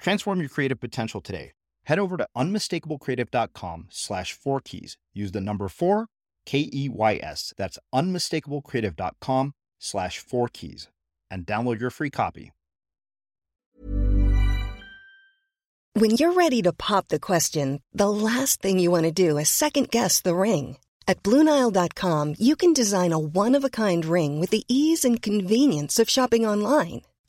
Transform your creative potential today. Head over to unmistakablecreative.com slash four keys. Use the number four, K E Y S. That's unmistakablecreative.com slash four keys and download your free copy. When you're ready to pop the question, the last thing you want to do is second guess the ring. At Bluenile.com, you can design a one of a kind ring with the ease and convenience of shopping online.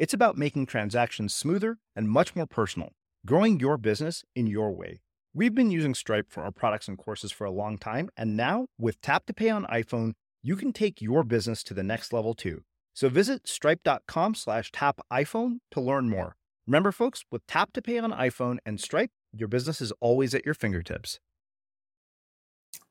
It's about making transactions smoother and much more personal, growing your business in your way. We've been using Stripe for our products and courses for a long time, and now with Tap to Pay on iPhone, you can take your business to the next level too. So visit stripe.com slash tap iPhone to learn more. Remember, folks, with Tap to Pay on iPhone and Stripe, your business is always at your fingertips.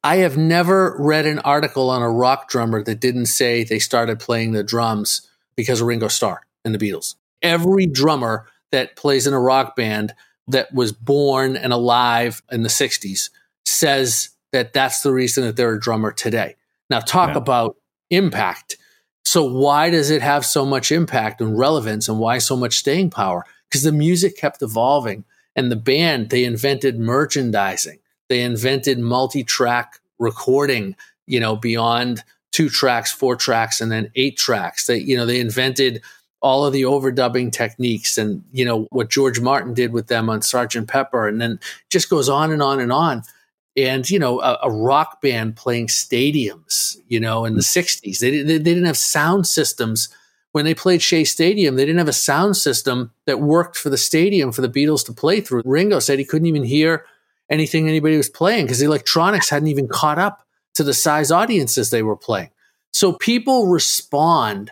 I have never read an article on a rock drummer that didn't say they started playing the drums because of Ringo Starr and the Beatles. Every drummer that plays in a rock band that was born and alive in the 60s says that that's the reason that they're a drummer today. Now, talk Yeah. about impact. So why does it have so much impact and relevance and why so much staying power? Because the music kept evolving and the band, they invented merchandising. They invented multi-track recording, you know, beyond two tracks, four tracks, and then eight tracks. They, you know, they invented all of the overdubbing techniques and, you know, what George Martin did with them on Sergeant Pepper. And then just goes on and on and on. And you know a, a, rock band playing stadiums you know in the mm. 60s they, they, they, didn't have sound systems. When they played shea stadium they didn't have a sound system that worked for the stadium for the beatles to play through. Ringo said he couldn't even hear anything anybody was playing because the electronics hadn't even caught up to the size audiences they were playing. So people respond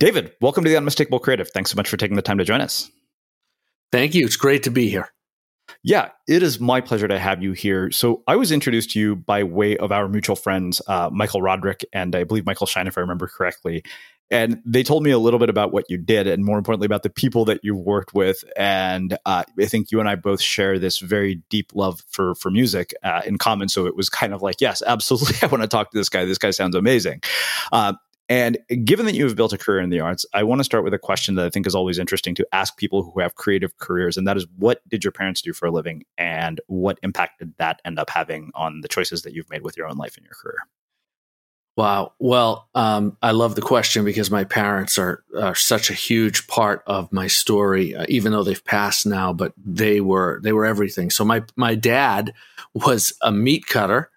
David, welcome to the Unmistakable Creative. Thanks so much for taking the time to join us. Thank you. It's great to be here. Yeah, it is my pleasure to have you here. So I was introduced to you by way of our mutual friends, uh, Michael Roderick and I believe Michael Shine, if I remember correctly. And they told me a little bit about what you did, and more importantly, about the people that you worked with. And uh, I think you and I both share this very deep love for for music uh, in common. So it was kind of like, yes, absolutely, I want to talk to this guy. This guy sounds amazing. And given that you have built a career in the arts, I want to start with a question that I think is always interesting to ask people who have creative careers. And that is what did your parents do for a living? And what impact did that end up having on the choices that you've made with your own life and your career? Wow. Well, um, I love the question because my parents are, are such a huge part of my story, uh, even though they've passed now, but they were, they were everything. So my, my dad was a meat cutter.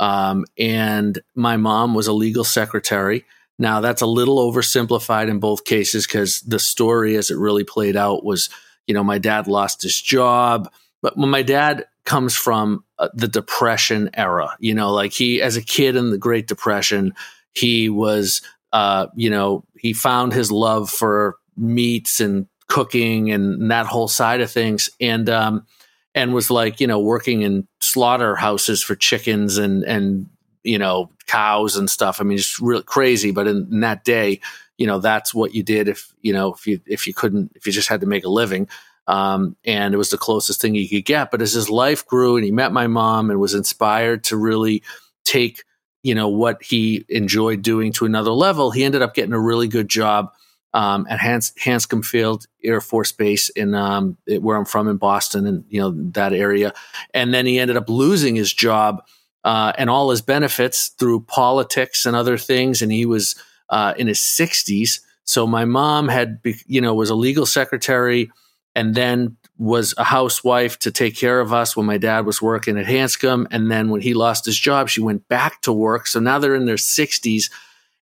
Um, and my mom was a legal secretary now, that's a little oversimplified in both cases because the story as it really played out was, you know, my dad lost his job. But when my dad comes from uh, the Depression era, you know, like he, as a kid in the Great Depression, he was, uh, you know, he found his love for meats and cooking and that whole side of things. And, um, and was like, you know, working in slaughterhouses for chickens and, and you know, cows and stuff. I mean, it's real crazy. But in, in, that day, you know, that's what you did if, you know, if you, if you couldn't, if you just had to make a living. Um, and it was the closest thing he could get. But as his life grew and he met my mom and was inspired to really take, you know, what he enjoyed doing to another level, he ended up getting a really good job um, at Hans, Hanscom Field Air Force Base in um, where I'm from in Boston and you know that area. And then he ended up losing his job uh, and all his benefits through politics and other things. And he was uh, in his 60s. So my mom had, you know, was a legal secretary and then was a housewife to take care of us when my dad was working at Hanscom. And then when he lost his job, she went back to work. So now they're in their 60s.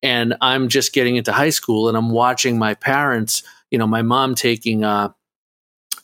And I'm just getting into high school and I'm watching my parents, you know, my mom taking, uh,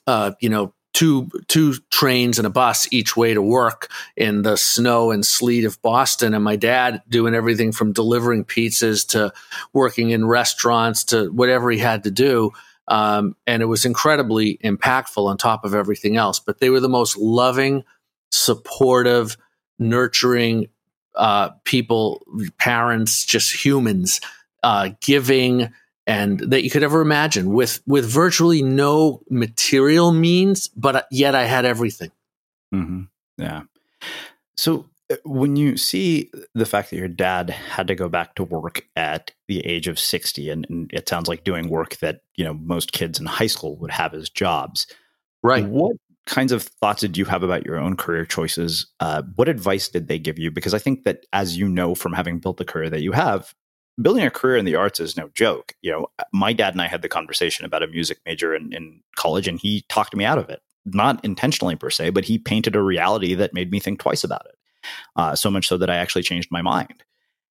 uh, you know, two two trains and a bus each way to work in the snow and sleet of Boston. And my dad doing everything from delivering pizzas to working in restaurants to whatever he had to do. Um, and it was incredibly impactful on top of everything else. But they were the most loving supportive nurturing uh, people parents just humans uh, giving and that you could ever imagine with with virtually no material means but yet i had everything. Mm-hmm. yeah. So uh, when you see the fact that your dad had to go back to work at the age of 60 and, and it sounds like doing work that you know most kids in high school would have as jobs right. what kinds of thoughts did you have about your own career choices? Uh, what advice did they give you? Because i think that as you know from having built the career that you have building a career in the arts is no joke. You know, my dad and I had the conversation about a music major in, in college, and he talked me out of it. Not intentionally per se, but he painted a reality that made me think twice about it. Uh, so much so that I actually changed my mind.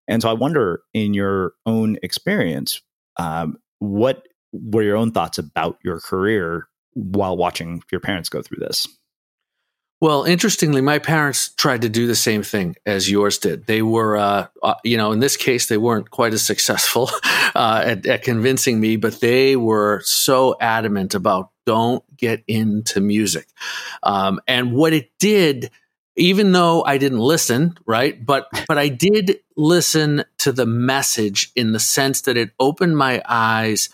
And so I wonder, in your own experience, um, what were your own thoughts about your career while watching your parents go through this? Well, interestingly, my parents tried to do the same thing as yours did. They were, uh, uh, you know, in this case, they weren't quite as successful uh, at, at, convincing me, but they were so adamant about don't get into music. Um, and what it did, even though I didn't listen, right? But but I did listen to the message in the sense that it opened my eyes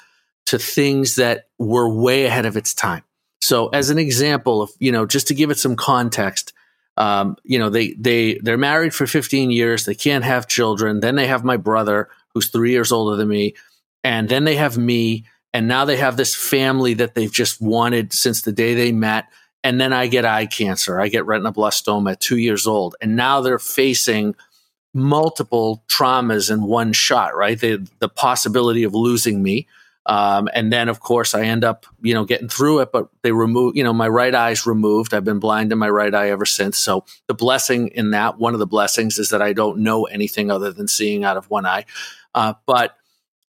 to things that were way ahead of its time. So, as an example, of you know, just to give it some context, um, you know, they they they're married for 15 years. They can't have children. Then they have my brother, who's three years older than me, and then they have me, and now they have this family that they've just wanted since the day they met. And then I get eye cancer. I get retinoblastoma at two years old, and now they're facing multiple traumas in one shot. Right, the the possibility of losing me um, and then, of course, I end up, you know, getting through it, but they remove, you know, my right eye's removed. I've been blind in my right eye ever since. So the blessing in that, one of the blessings is that I don't know anything other than seeing out of one eye. Uh, but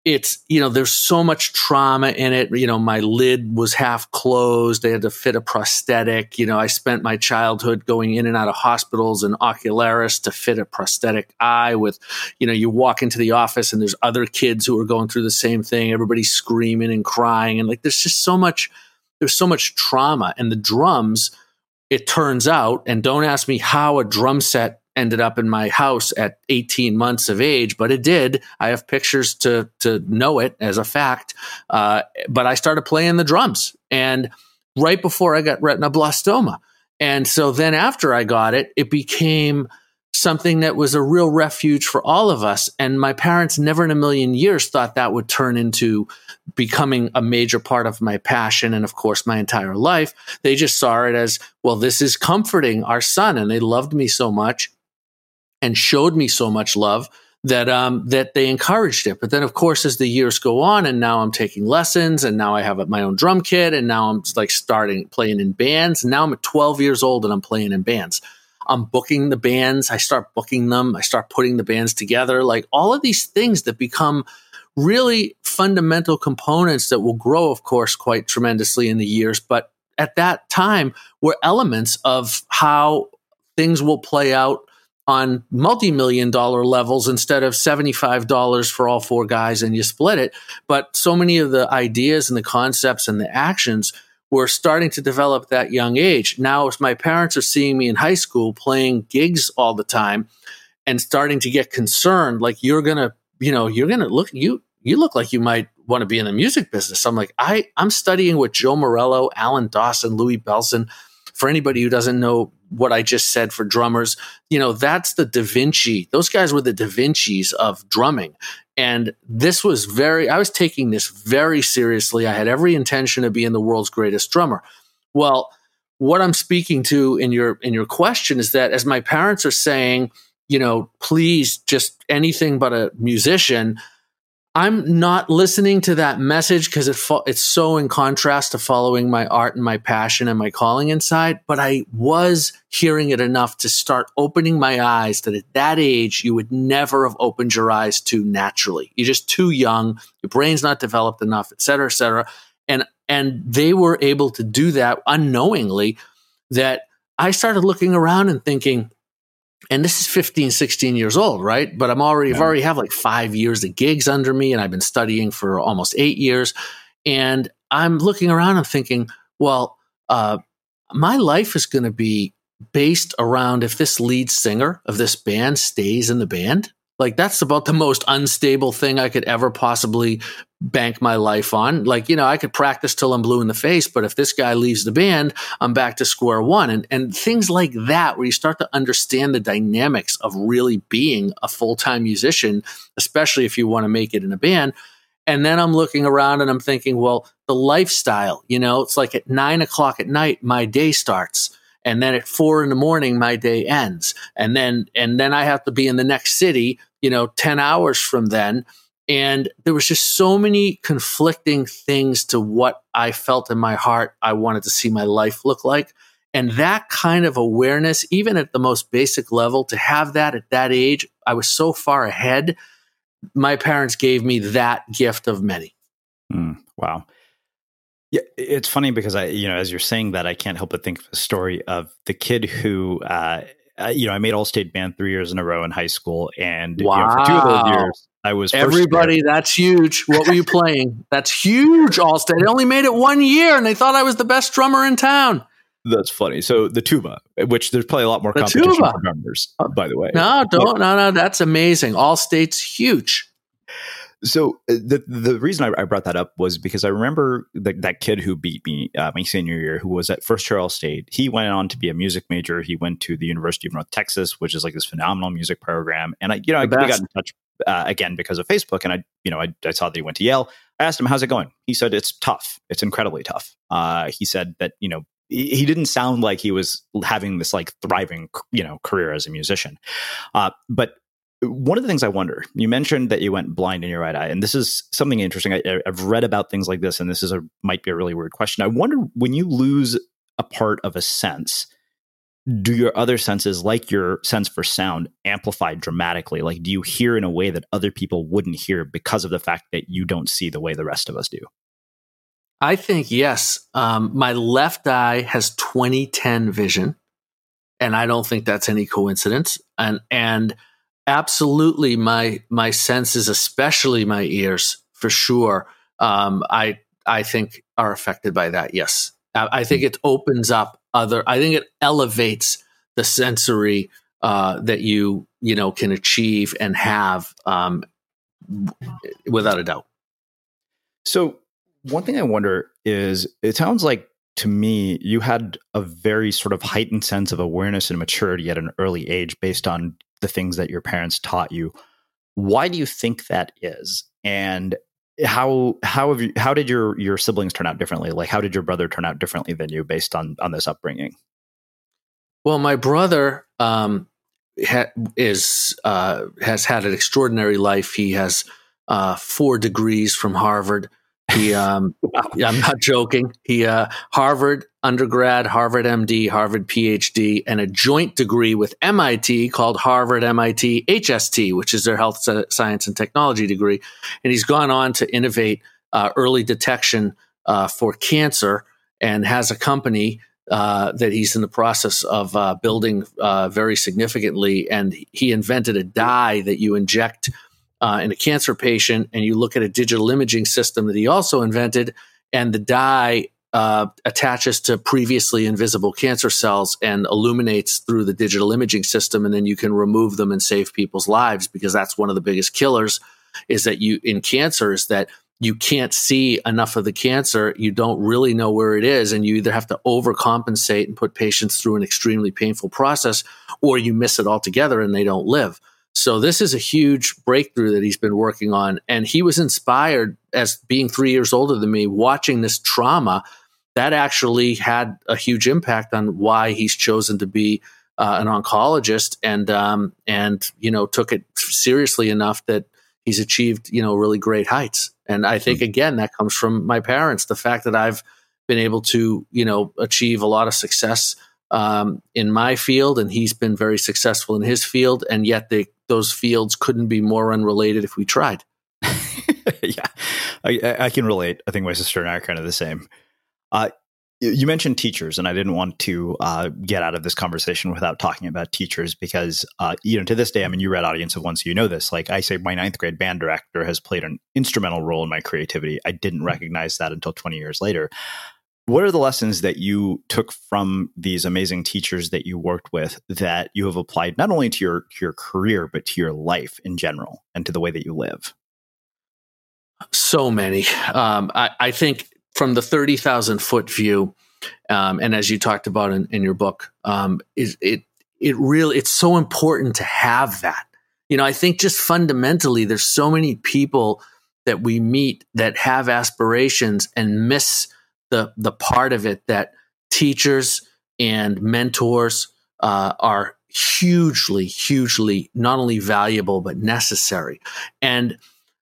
it's you know there's so much trauma in it. You know my lid was half closed. They had to fit a prosthetic. You know i spent my childhood going in and out of hospitals and ocularists to fit a prosthetic eye with you know you walk into the office and there's other kids who are going through the same thing. Everybody's screaming and crying. And like there's just so much there's so much trauma. And the drums it turns out and don't ask me how a drum set ended up in my house at 18 months of age, but it did. I have pictures to to know it as a fact. Uh, but I started playing the drums, and right before I got retinoblastoma, and so then after I got it, it became something that was a real refuge for all of us. And my parents never in a million years thought that would turn into becoming a major part of my passion and, of course, my entire life. They just saw it as, well, this is comforting our son. And they loved me so much and showed me so much love that um, that they encouraged it. But then, of course, as the years go on, and now I'm taking lessons, and now I have my own drum kit, and now I'm like starting playing in bands. And now I'm at 12 years old, and I'm playing in bands. I'm booking the bands. I start booking them. I start putting the bands together. Like all of these things that become really fundamental components that will grow, of course, quite tremendously in the years. But at that time, were elements of how things will play out on multi-million dollar levels instead of $75 for all four guys and you split it. But so many of the ideas and the concepts and the actions were starting to develop at that young age. Now as my parents are seeing me in high school playing gigs all the time and starting to get concerned like you're gonna you know you're gonna look you you look like you might want to be in the music business. I'm like i i'm studying with joe morello alan dawson louie bellson for anybody who doesn't know what I just said for drummers, you know, that's the Da Vinci. Those guys were the Da Vinci's of drumming. And this was very, I was taking this very seriously. I had every intention of being the world's greatest drummer. Well, what I'm speaking to in your in your question is that as my parents are saying, you know, please just anything but a musician, I'm not listening to that message because it fo- it's so in contrast to following my art and my passion and my calling inside. But I was hearing it enough to start opening my eyes that at that age, you would never have opened your eyes to naturally. You're just too young. Your brain's not developed enough, et cetera, et cetera. And, and they were able to do that unknowingly that I started looking around and thinking, and this is 15 16 years old right but i'm already yeah. i've already have like five years of gigs under me and i've been studying for almost eight years and i'm looking around i'm thinking well uh, my life is going to be based around if this lead singer of this band stays in the band like that's about the most unstable thing I could ever possibly bank my life on. Like, you know, I could practice till I'm blue in the face, but if this guy leaves the band, I'm back to square one. And and things like that where you start to understand the dynamics of really being a full-time musician, especially if you want to make it in a band. And then I'm looking around and I'm thinking, well, the lifestyle, you know, it's like at nine o'clock at night, my day starts and then at four in the morning my day ends. And then and then i have to be in the next city you know 10 hours from then. And there was just so many conflicting things to what i felt in my heart i wanted to see my life look like. And that kind of awareness even at the most basic level to have that at that age i was so far ahead. My parents gave me that gift of many. Mm, wow Yeah, it's funny because I, you know, as you're saying that, I can't help but think of the story of the kid who, uh, uh, you know, I made all state band three years in a row in high school, and wow. you know, for two of those years, I was everybody. That's huge. What were you playing? That's huge. All state. I only made it one year, and they thought I was the best drummer in town. That's funny. So the tuba, which there's probably a lot more the competition tuba. for drummers, by the way. No, don't. No, no, that's amazing. All states huge. So uh, the the reason I, I, brought that up was because I remember the, that kid who beat me uh, my senior year, who was at First Charles State. He went on to be a music major. He went to the University of North Texas, which is like this phenomenal music program. And I, you know, I, we got in touch uh, again because of Facebook, and I, you know, I, I, saw that he went to Yale. I asked him, "How's it going?" He said, "It's tough. It's incredibly tough." Uh, he said that you know he, he didn't sound like he was having this like thriving, you know, career as a musician. Uh, but one of the things I wonder, you mentioned that you went blind in your right eye, and this is something interesting. I, have read about things like this, and this is a might be a really weird question. I wonder when you lose a part of a sense, do your other senses, like your sense for sound, amplify dramatically? Like, do you hear in a way that other people wouldn't hear because of the fact that you don't see the way the rest of us do? I think yes. Um, my left eye has 2010 vision, and I don't think that's any coincidence. And and absolutely my my senses especially my ears for sure um, i i think are affected by that yes. I, I, think it opens up other i think it elevates the sensory uh, that you you know can achieve and have um, without a doubt. So one thing i wonder is it sounds like to me, you had a very sort of heightened sense of awareness and maturity at an early age based on the things that your parents taught you. Why do you think that is? And how how have you how did your your siblings turn out differently? Like how did your brother turn out differently than you based on on this upbringing? Well, my brother um, ha- is uh, has had an extraordinary life. He has uh, four degrees from Harvard. He, um, I'm not joking. He, uh, Harvard undergrad, Harvard MD, Harvard PhD, and a joint degree with MIT called Harvard MIT HST, which is their health science and technology degree. And he's gone on to innovate uh, early detection uh, for cancer and has a company uh, that he's in the process of uh, building uh, very significantly. And he invented a dye that you inject uh, in a cancer patient, and you look at a digital imaging system that he also invented, and the dye uh, attaches to previously invisible cancer cells and illuminates through the digital imaging system, and then you can remove them and save people's lives because that's one of the biggest killers. Is that you in cancer is that you can't see enough of the cancer, you don't really know where it is, and you either have to overcompensate and put patients through an extremely painful process, or you miss it altogether and they don't live. So this is a huge breakthrough that he's been working on. And he was inspired as being three years older than me, watching this trauma that actually had a huge impact on why he's chosen to be uh, an oncologist and, um, and, you know, took it seriously enough that he's achieved, you know, really great heights. And I think, again, that comes from my parents. The fact that I've been able to, you know, achieve a lot of success um, in my field, and he's been very successful in his field, and yet they those fields couldn't be more unrelated if we tried. yeah, I, I, can relate. I think my sister and I are kind of the same. Uh, you mentioned teachers, and I didn't want to uh, get out of this conversation without talking about teachers because, uh, you know, to this day, I mean, you read Audience of One, so you know this. Like I say, my ninth grade band director has played an instrumental role in my creativity. I didn't mm-hmm. recognize that until 20 years later. What are the lessons that you took from these amazing teachers that you worked with that you have applied not only to your your career but to your life in general and to the way that you live? So many. Um, I, I, think from the thirty thousand foot view, um, and as you talked about in, in your book, um, it it really it's so important to have that. You know, I think just fundamentally, there's so many people that we meet that have aspirations and miss the the part of it that teachers and mentors uh, are hugely, hugely not only valuable but necessary. And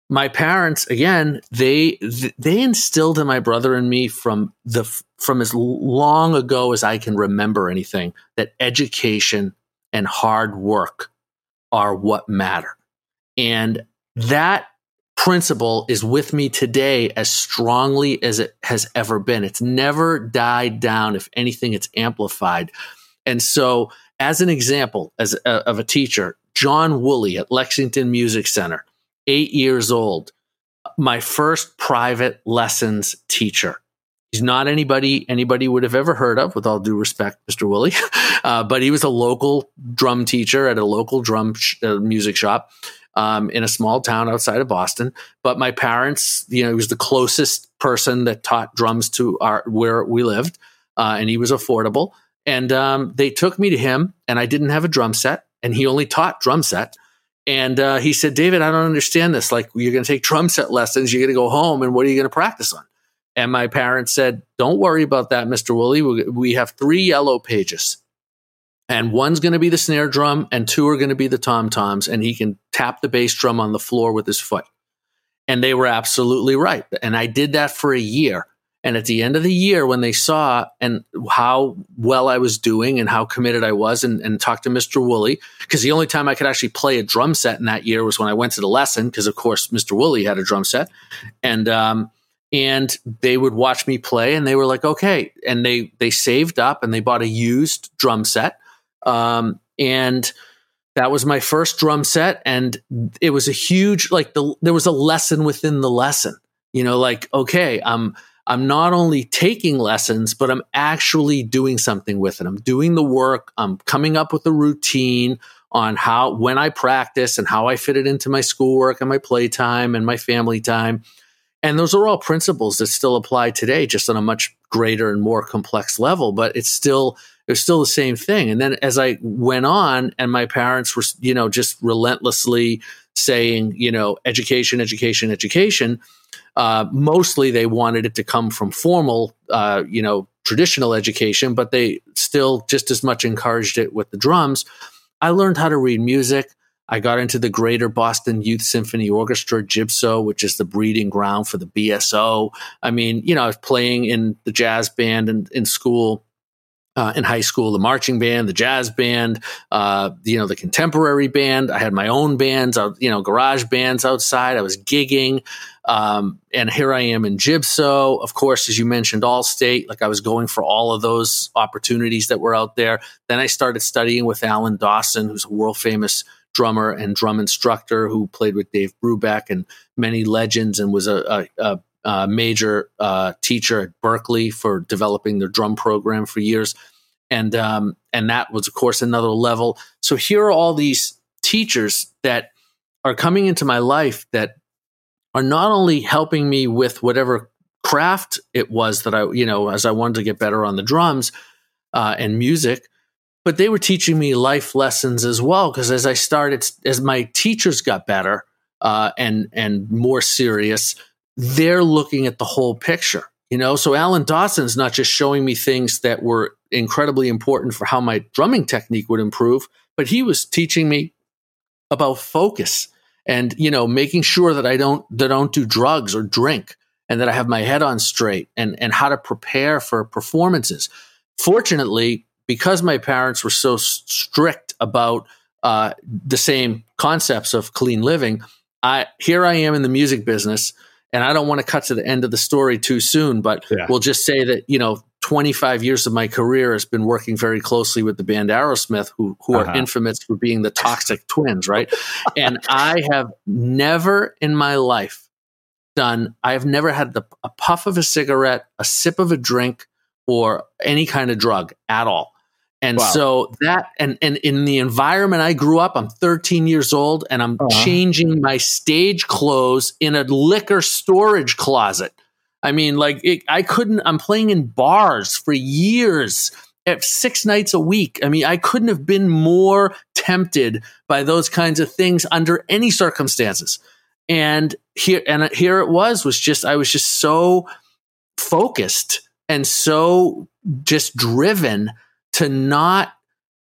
my parents, again, they they instilled in my brother and me from the from as long ago as I can remember anything that education and hard work are what matter, and that principle is with me today as strongly as it has ever been. It's never died down. If anything, it's amplified. And so, as an example, as a, of a teacher, John Woolley at Lexington Music Center, eight years old, my first private lessons teacher. He's not anybody anybody would have ever heard of, with all due respect, Mr. Woolley, uh, but he was a local drum teacher at a local drum sh- uh, music shop um, in a small town outside of Boston. But my parents, you know, he was the closest person that taught drums to our where we lived, uh, and he was affordable. And um, they took me to him, and I didn't have a drum set, and he only taught drum set. And uh, he said, David, I don't understand this. Like, you're going to take drum set lessons, you're going to go home, and what are you going to practice on? And my parents said, Don't worry about that, Mr. Woolley. We have three yellow pages and one's going to be the snare drum and two are going to be the tom toms and he can tap the bass drum on the floor with his foot. And they were absolutely right. And i did that for a year. And at the end of the year when they saw and how well i was doing and how committed i was and, and talked to mr woolley because the only time i could actually play a drum set in that year was when i went to the lesson because of course mr woolley had a drum set. And um, and they would watch me play and they were like okay. And they they saved up and they bought a used drum set um, and that was my first drum set. And it was a huge, like the, there was a lesson within the lesson, you know, like, okay, I'm, I'm not only taking lessons, but I'm actually doing something with it. I'm doing the work. I'm coming up with a routine on how, when I practice and how I fit it into my schoolwork and my playtime and my family time. And those are all principles that still apply today, just on a much greater and more complex level, but it's still, it was still the same thing. And then as I went on, and my parents were, you know, just relentlessly saying, you know, education, education, education. Uh, mostly they wanted it to come from formal, uh, you know, traditional education, but they still just as much encouraged it with the drums. I learned how to read music. I got into the Greater Boston Youth Symphony Orchestra, GBYSO, which is the breeding ground for the BSO. I mean, you know, I was playing in the jazz band in, in school uh, in high school, the marching band, the jazz band, uh, you know, the contemporary band. I had my own bands, you know, garage bands outside. I was gigging. Um, and here I am in GBYSO. Of course, as you mentioned, Allstate, like I was going for all of those opportunities that were out there. Then I started studying with Alan Dawson, who's a world famous drummer and drum instructor who played with Dave Brubeck and many legends and was a, a, a uh, major uh, teacher at Berklee for developing their drum program for years, and um, and that was of course another level. So here are all these teachers that are coming into my life that are not only helping me with whatever craft it was that I you know as I wanted to get better on the drums uh, and music, but they were teaching me life lessons as well because as I started as my teachers got better uh, and and more serious they're looking at the whole picture. You know, so Alan Dawson's not just showing me things that were incredibly important for how my drumming technique would improve, but he was teaching me about focus and you know making sure that I don't that I don't do drugs or drink and that I have my head on straight and and how to prepare for performances. Fortunately, because my parents were so strict about uh, the same concepts of clean living, I here I am in the music business and I don't want to cut to the end of the story too soon, but yeah. we'll just say that, you know, 25 years of my career has been working very closely with the band Aerosmith, who, who uh-huh. are infamous for being the toxic twins, right? and I have never in my life done, I have never had the, a puff of a cigarette, a sip of a drink, or any kind of drug at all. And wow. so that and and in the environment I grew up, I'm 13 years old and I'm uh-huh. changing my stage clothes in a liquor storage closet. I mean, like it, I couldn't. I'm playing in bars for years, at six nights a week. I mean, I couldn't have been more tempted by those kinds of things under any circumstances. And here and here it was was just I was just so focused and so just driven to not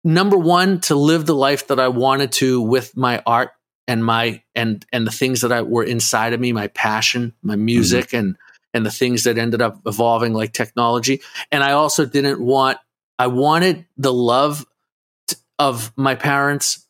number one to live the life that I wanted to with my art and my and and the things that I were inside of me, my passion, my mm-hmm. music, mm-hmm. and and the things that ended up evolving like technology. And I also didn't want I wanted the love t- of my parents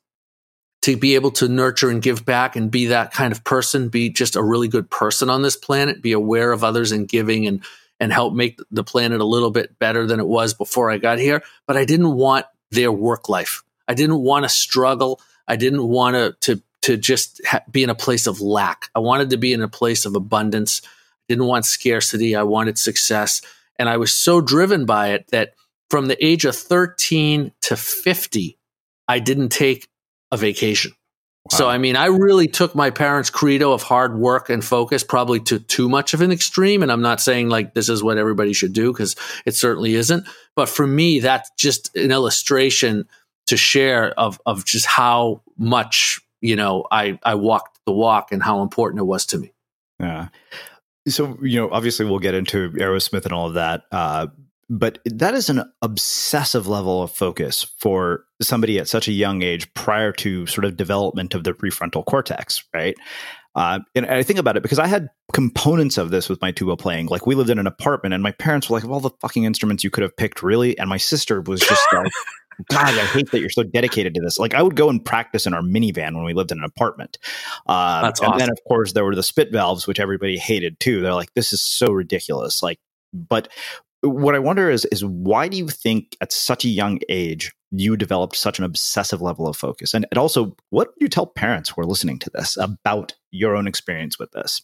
to be able to nurture and give back and be that kind of person, be just a really good person on this planet, be aware of others and giving and and help make the planet a little bit better than it was before I got here. But I didn't want their work life. I didn't want to struggle. I didn't want to to to just ha- be in a place of lack. I wanted to be in a place of abundance. I didn't want scarcity. I wanted success, and I was so driven by it that from the age of 13 to 50, I didn't take a vacation. Wow. So, I mean, I really took my parents' credo of hard work and focus probably to too much of an extreme. And I'm not saying like this is what everybody should do because it certainly isn't. But for me, that's just an illustration to share of, of just how much, you know, I, I walked the walk and how important it was to me. Yeah. So, you know, obviously we'll get into Aerosmith and all of that. Uh, but that is an obsessive level of focus for somebody at such a young age prior to sort of development of the prefrontal cortex, right? Uh, and I think about it because I had components of this with my tuba playing. Like we lived in an apartment, and my parents were like, "Of all the fucking instruments you could have picked, really?" And my sister was just like, "God, I hate that you're so dedicated to this." Like I would go and practice in our minivan when we lived in an apartment. Uh, That's and then, of course, there were the spit valves, which everybody hated too. They're like, "This is so ridiculous." Like, but what I wonder is is why do you think at such a young age you developed such an obsessive level of focus? And, and also, what would you tell parents who are listening to this about your own experience with this?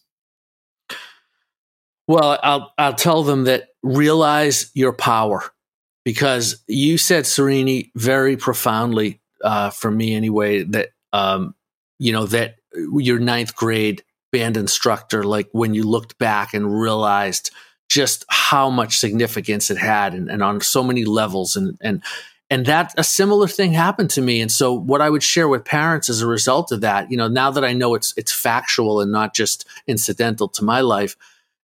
Well, I'll I'll tell them that realize your power because you said Srini very profoundly uh, for me anyway that um, you know that your ninth grade band instructor like when you looked back and realized just how much significance it had and, and on so many levels. And and and that a similar thing happened to me. And so what i would share with parents as a result of that you know now that i know it's it's factual and not just incidental to my life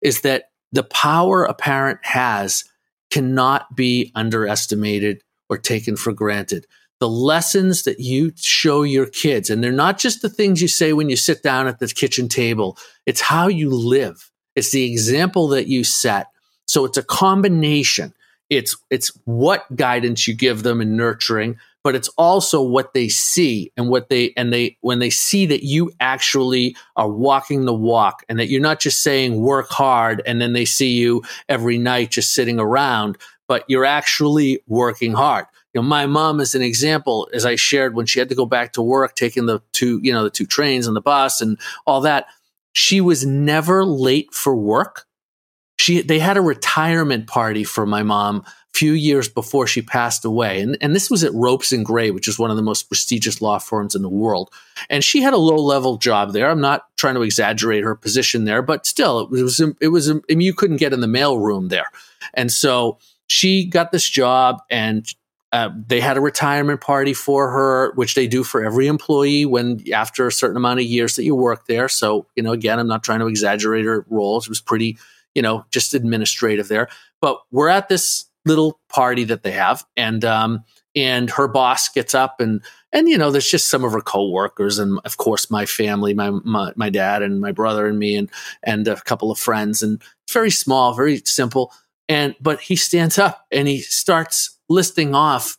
is that the power a parent has cannot be underestimated or taken for granted. The lessons that you show your kids and they're not just the things you say when you sit down at the kitchen table. It's how you live it's the example that you set. So it's a combination. It's it's what guidance you give them in nurturing, but it's also what they see and what they and they when they see that you actually are walking the walk and that you're not just saying work hard and then they see you every night just sitting around, but you're actually working hard. You know, my mom is an example, as I shared when she had to go back to work, taking the two, you know, the two trains and the bus and all that. She was never late for work. She, they had a retirement party for my mom a few years before she passed away. And, and this was at Ropes and Gray, which is one of the most prestigious law firms in the world. And she had a low level job there. I'm not trying to exaggerate her position there, but still, it was, it was, I mean, you couldn't get in the mail room there. And so she got this job and uh, they had a retirement party for her, which they do for every employee when after a certain amount of years that you work there. So, you know, again, I'm not trying to exaggerate her roles. It was pretty, you know, just administrative there. But we're at this little party that they have, and um, and her boss gets up and and you know, there's just some of her coworkers, and of course my family, my my, my dad and my brother and me, and and a couple of friends, and very small, very simple. And but he stands up and he starts listing off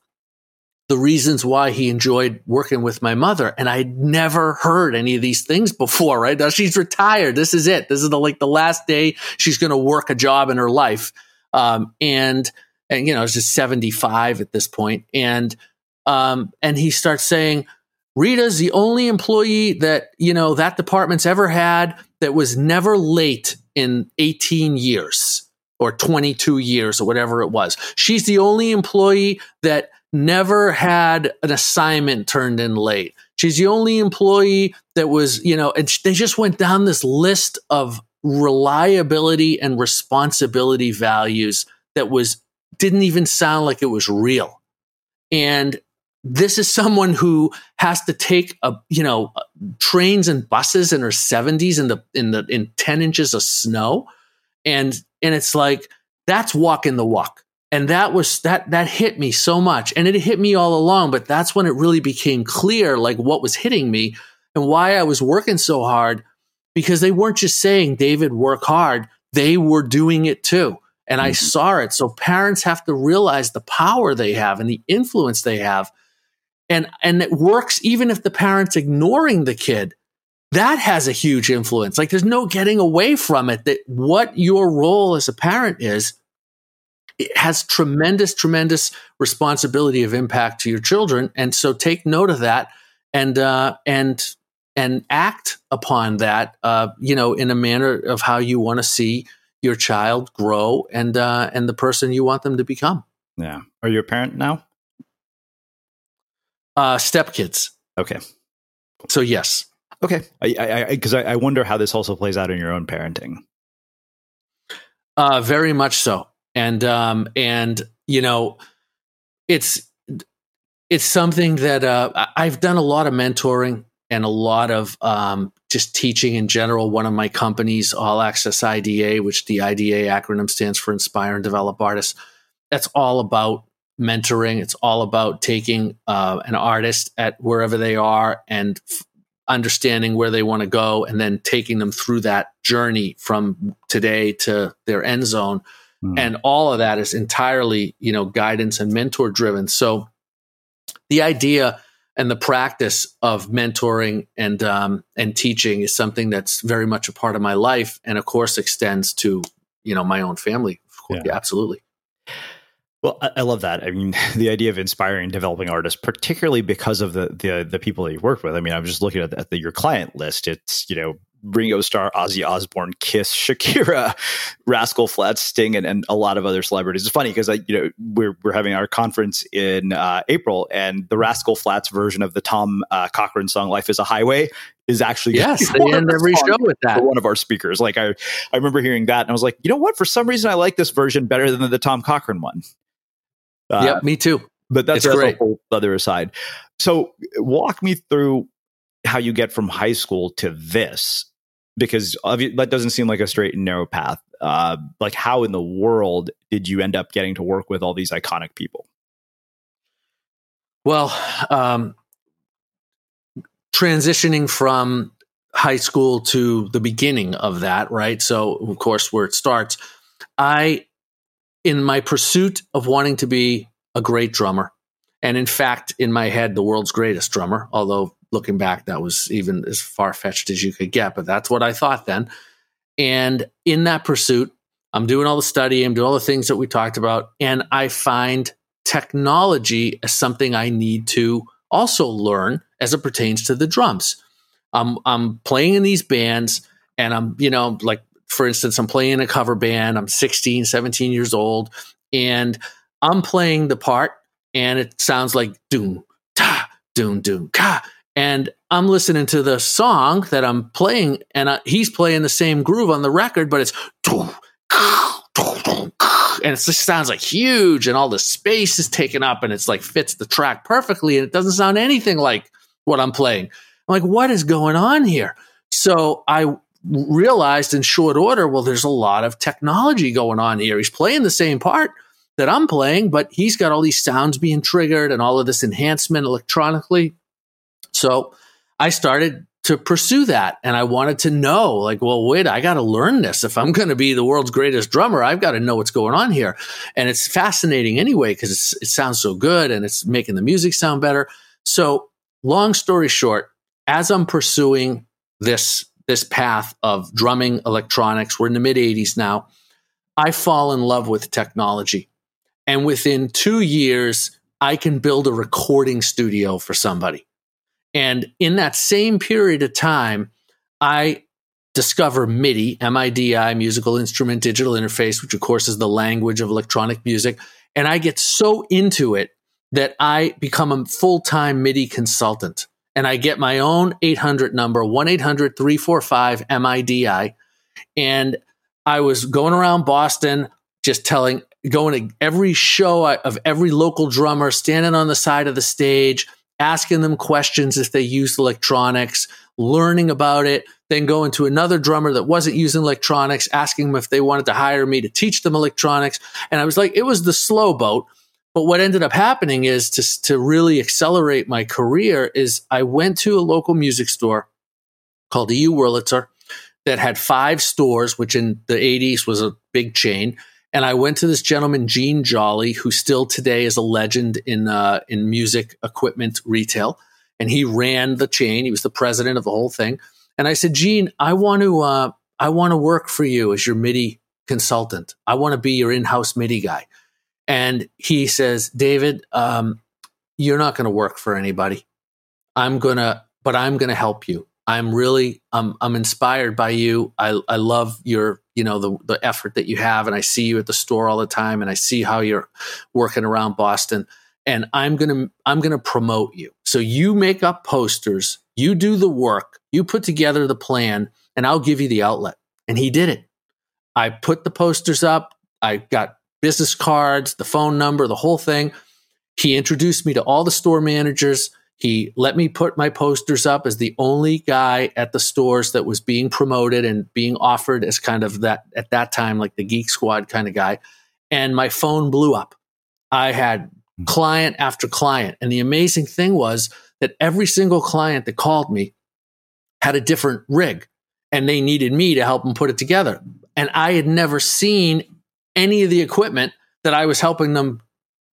the reasons why he enjoyed working with my mother. And I'd never heard any of these things before, right? Now she's retired. This is it. This is the like the last day she's going to work a job in her life. Um, and, and, you know, she's 75 at this point. And, um, and he starts saying, Rita's the only employee that, you know, that department's ever had that was never late in 18 years or 22 years or whatever it was. She's the only employee that never had an assignment turned in late. She's the only employee that was, you know, and they just went down this list of reliability and responsibility values that was didn't even sound like it was real. And this is someone who has to take a you know trains and buses in her 70s in the in the in 10 inches of snow and and it's like that's walking the walk. And that was that that hit me so much. And it hit me all along but that's when it really became clear like what was hitting me and why i was working so hard because they weren't just saying david work hard. They were doing it too. And mm-hmm. i saw it. So parents have to realize the power they have and the influence they have. And and it works even if the parent's ignoring the kid that has a huge influence like there's no getting away from it that what your role as a parent is it has tremendous tremendous responsibility of impact to your children and so take note of that and uh and and act upon that uh you know in a manner of how you want to see your child grow and uh and the person you want them to become Yeah. Are you a parent now? uh stepkids Okay. so yes Okay. I I because I, I, wonder how this also plays out in your own parenting. Uh, very much so. And um, and you know, it's it's something that uh, I've done a lot of mentoring and a lot of um, just teaching in general. One of my companies, All Access IDA, which the IDA acronym stands for Inspire and Develop Artists, that's all about mentoring. It's all about taking uh, an artist at wherever they are and f- understanding where they want to go and then taking them through that journey from today to their end zone. Mm. And all of that is entirely, you know, guidance and mentor driven. So the idea and the practice of mentoring and um, and teaching is something that's very much a part of my life, and of course extends to you know my own family. Yeah. yeah, absolutely. Well, I love that. I mean, the idea of inspiring developing artists, particularly because of the the, the people that you work with. I mean, I'm just looking at, the, at the, your client list. It's you know Ringo Starr, Ozzy Osbourne, Kiss, Shakira, Rascal Flatts, Sting, and, and a lot of other celebrities. It's funny because I, you know, we're we're having our conference in uh, April, and the Rascal Flatts version of the Tom uh, Cochrane song "Life Is a Highway" is actually yes, they end every show with that. One of our speakers, like I, I remember hearing that, and I was like, you know what? For some reason, I like this version better than the Tom Cochrane one. Uh, yep, me too. But that's, that's a whole other aside. So walk me through how you get from high school to this, because that doesn't seem like a straight and narrow path. Uh, like, how in the world did you end up getting to work with all these iconic people? Well, um, transitioning from high school to the beginning of that, right? So, of course, where it starts, I in my pursuit of wanting to be a great drummer, and in fact, in my head, the world's greatest drummer, although looking back, that was even as far fetched as you could get, but that's what I thought then. And in that pursuit, I'm doing all the study, I'm doing all the things that we talked about, and I find technology as something I need to also learn as it pertains to the drums. I'm, I'm playing in these bands and I'm, you know, like for instance, I'm playing in a cover band. I'm 16, 17 years old, and I'm playing the part, and it sounds like doom, ta, doom, doom, ka. And I'm listening to the song that I'm playing, and I, he's playing the same groove on the record, but it's doom, doom, and it just sounds like huge, and all the space is taken up, and it's like fits the track perfectly, and it doesn't sound anything like what I'm playing. I'm like, what is going on here? So I realized in short order, well, there's a lot of technology going on here. He's playing the same part that I'm playing, but he's got all these sounds being triggered and all of this enhancement electronically. So I started to pursue that and I wanted to know like, well, wait, I got to learn this. If I'm going to be the world's greatest drummer, I've got to know what's going on here. And it's fascinating anyway, because it sounds so good and it's making the music sound better. So long story short, as I'm pursuing this this path of drumming electronics. We're in the mid 80s now. I fall in love with technology. And within two years, I can build a recording studio for somebody. And in that same period of time, I discover MIDI, MIDI, musical instrument digital interface, which of course is the language of electronic music. And I get so into it that I become a full time MIDI consultant and I get my own 800 number, 1 800 345 MIDI. And I was going around Boston just telling, going to every show of every local drummer, standing on the side of the stage, asking them questions if they used electronics, learning about it, then going to another drummer that wasn't using electronics, asking them if they wanted to hire me to teach them electronics. And I was like, it was the slow boat. But what ended up happening is to, to really accelerate my career is I went to a local music store called EU Wurlitzer that had five stores, which in the 80s was a big chain. And I went to this gentleman, Gene Jolly, who still today is a legend in uh, in music equipment retail, and he ran the chain. He was the president of the whole thing. And I said, Gene, I want to uh, I want to work for you as your MIDI consultant. I want to be your in house MIDI guy. And he says, David, um, you're not going to work for anybody. I'm gonna, but I'm gonna help you. I'm really, I'm, I'm inspired by you. I, I love your, you know, the, the effort that you have. And I see you at the store all the time and I see how you're working around Boston and I'm going to, I'm going to promote you. So you make up posters, you do the work, you put together the plan and I'll give you the outlet. And he did it. I put the posters up. I got business cards, the phone number, the whole thing. He introduced me to all the store managers. He let me put my posters up as the only guy at the stores that was being promoted and being offered as kind of that at that time, like the Geek Squad kind of guy. And my phone blew up. I had hmm. client after client. And the amazing thing was that every single client that called me had a different rig and they needed me to help them put it together. And I had never seen any of the equipment that I was helping them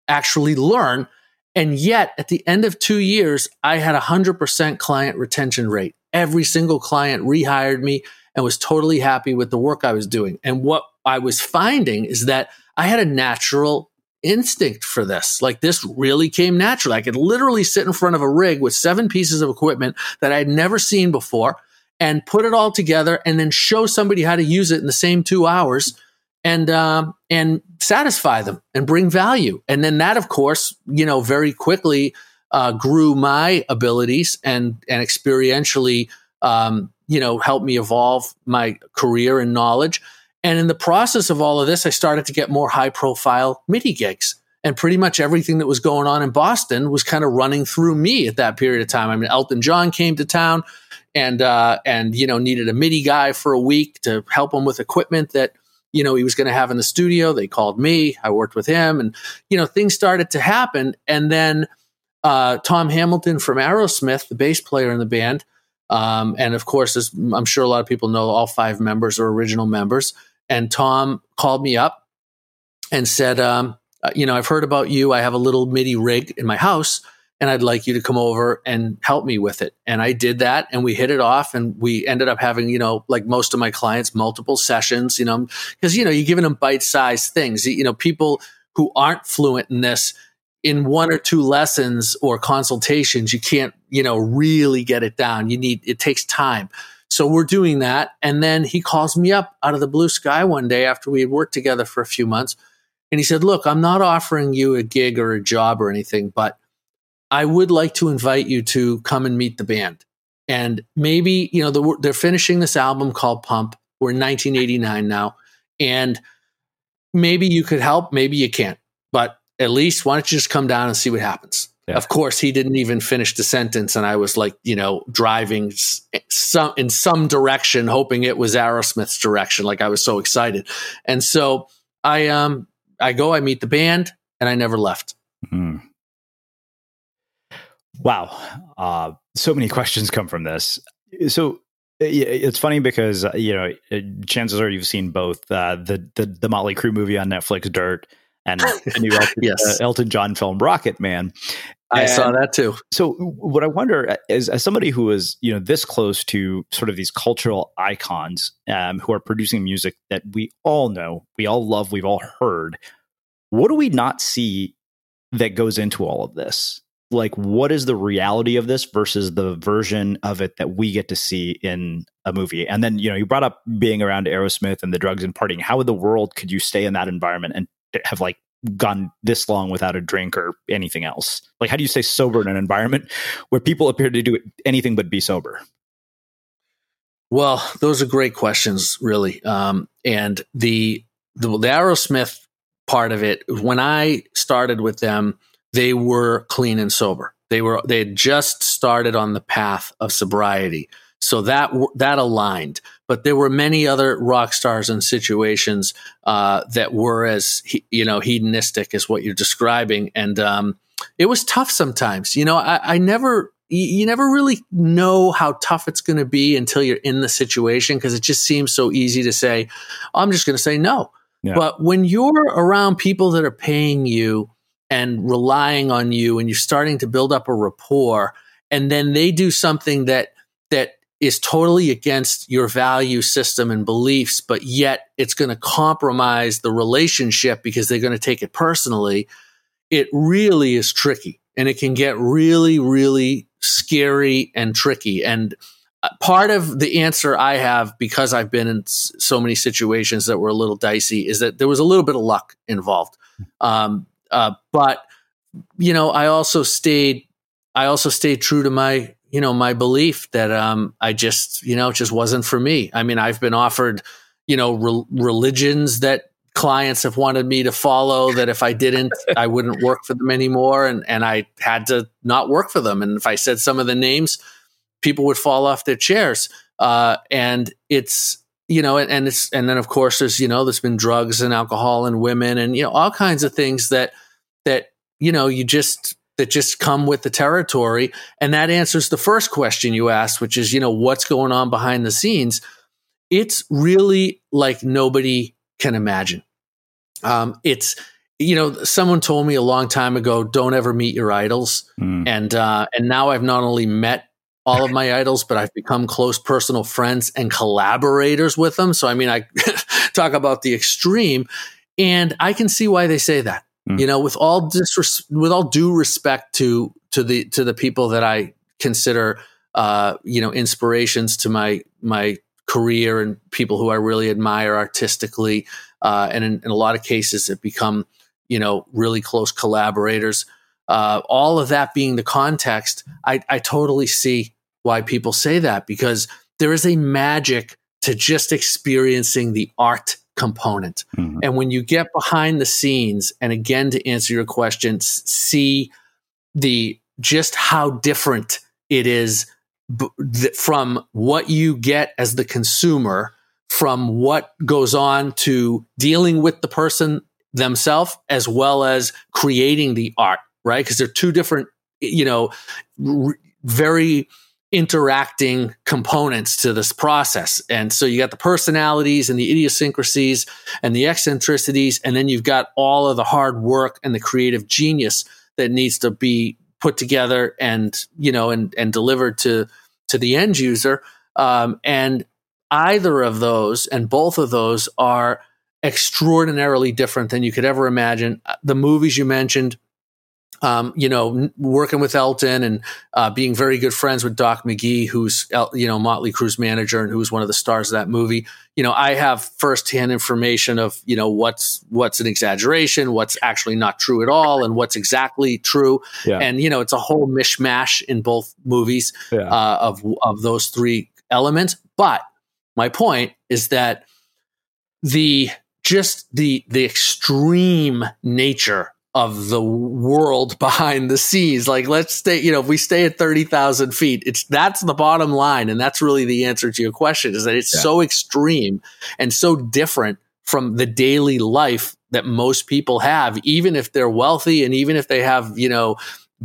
actually learn and yet, at the end of two years, I had a 100% client retention rate. Every single client rehired me and was totally happy with the work I was doing. And what I was finding is that I had a natural instinct for this. Like this really came natural. I could literally sit in front of a rig with seven pieces of equipment that I had never seen before and put it all together and then show somebody how to use it in the same two hours and um, and satisfy them and bring value. And then that, of course, you know, very quickly uh, grew my abilities and and experientially, um, you know, helped me evolve my career and knowledge. And in the process of all of this, I started to get more high profile MIDI gigs. And pretty much everything that was going on in Boston was kind of running through me at that period of time. I mean, Elton John came to town and uh, and you know needed a MIDI guy for a week to help him with equipment that you know he was going to have in the studio. They called me. I worked with him, and you know things started to happen. And then uh, Tom Hamilton from Aerosmith, the bass player in the band, um, and of course, as I'm sure a lot of people know, all five members are original members. And Tom called me up and said, um, uh, "You know, I've heard about you. I have a little MIDI rig in my house." And I'd like you to come over and help me with it. And I did that and we hit it off and we ended up having, you know, like most of my clients, multiple sessions, you know, because, you know, you're giving them bite sized things. You know, people who aren't fluent in this, in one or two lessons or consultations, you can't, you know, really get it down. You need, it takes time. So we're doing that. And then he calls me up out of the blue sky one day after we had worked together for a few months. And he said, Look, I'm not offering you a gig or a job or anything, but I would like to invite you to come and meet the band. And maybe, you know, the, they're finishing this album called Pump. We're in 1989 now. And maybe you could help, maybe you can't. But at least why don't you just come down and see what happens? Yeah. Of course, he didn't even finish the sentence, and I was like, you know, driving some in some direction, hoping it was Aerosmith's direction. Like I was so excited, and so I um I go, I meet the band, and I never left. Mm-hmm. Wow. Uh, so many questions come from this. So it's funny because uh, you know uh, chances are you've seen both uh, the, the the Motley Crue movie on Netflix, Dirt, and the new Elton, yes. uh, Elton John film, Rocket Man. I saw that too. So what I wonder is, as somebody who is you know this close to sort of these cultural icons um, who are producing music that we all know, we all love, we've all heard. What do we not see that goes into all of this? Like what is the reality of this versus the version of it that we get to see in a movie? And then you know you brought up being around aerosmith and the drugs and partying. How in the world could you stay in that environment and have like gone this long without a drink or anything else? Like how do you stay sober in an environment where people appear to do anything but be sober? Well those are great questions really. Um, and the, the the aerosmith part of it when i started with them they were clean and sober. They were they had just started on the path of sobriety. So that that aligned, but there were many other rock stars and situations uh, that were as you know hedonistic as what you're describing, and um, it was tough sometimes. You know, I, I never you never really know how tough it's going to be until you're in the situation because it just seems so easy to say, I'm just going to say no. Yeah. But when you're around people that are paying you and relying on you and you're starting to build up a rapport and then they do something that that is totally against your value system and beliefs, but yet it's going to compromise the relationship because they're going to take it personally, it really is tricky and it can get really, really scary and tricky. And uh, part of the answer I have because I've been in so many situations that were a little dicey is that there was a little bit of luck involved. Um, uh, but you know, I also stayed, I also stayed true to my, you know, my belief that um, I just, you know, it just wasn't for me. I mean, I've been offered, you know, re- religions that clients have wanted me to follow that if I didn't, I wouldn't work for them anymore. And, and I had to not work for them. And if I said some of the names, people would fall off their chairs. Uh, and it's, you know, and, and, it's, and then of course there's, you know, there's been drugs and alcohol and women and, you know, all kinds of things that, that, you know, you just, that just come with the territory. And that answers the first question you asked, which is, you know, what's going on behind the scenes? It's really like nobody can imagine. Um, it's you know someone told me a long time ago, don't ever meet your idols, mm. and uh, and now I've not only met all of my idols, but I've become close personal friends and collaborators with them. So I mean, I talk about the extreme, and I can see why they say that. Mm. You know, with all disres- with all due respect to to the to the people that I consider uh, you know inspirations to my my career and people who I really admire artistically. Uh, and in, in, a lot of cases, have become, you know, really close collaborators. Uh, all of that being the context, I, I totally see why people say that because there is a magic to just experiencing the art component. Mm-hmm. And when you get behind the scenes, and again, to answer your question, see the just how different it is from what you get as the consumer, from what goes on to dealing with the person themselves, as well as creating the art, right? Because they're two different, you know, r- very interacting components to this process. And so you got the personalities and the idiosyncrasies and the eccentricities, and then you've got all of the hard work and the creative genius that needs to be put together and you know and and delivered to to the end user. Um, and either of those and both of those are extraordinarily different than you could ever imagine. Uh, the movies you mentioned, um, you know, working with Elton and uh, being very good friends with Doc McGhee, who's you know Motley Crue's manager and who's one of the stars of that movie. You know, I have firsthand information of you know what's what's an exaggeration, what's actually not true at all, and what's exactly true. Yeah. And you know, it's a whole mishmash in both movies yeah. uh, of of those three elements. But my point is that the just the the extreme nature of the world behind the scenes. Like, let's stay, you know, if we stay at 30,000 feet, it's that's the bottom line. And that's really the answer to your question is that it's yeah. so extreme and so different from the daily life that most people have, even if they're wealthy and even if they have, you know,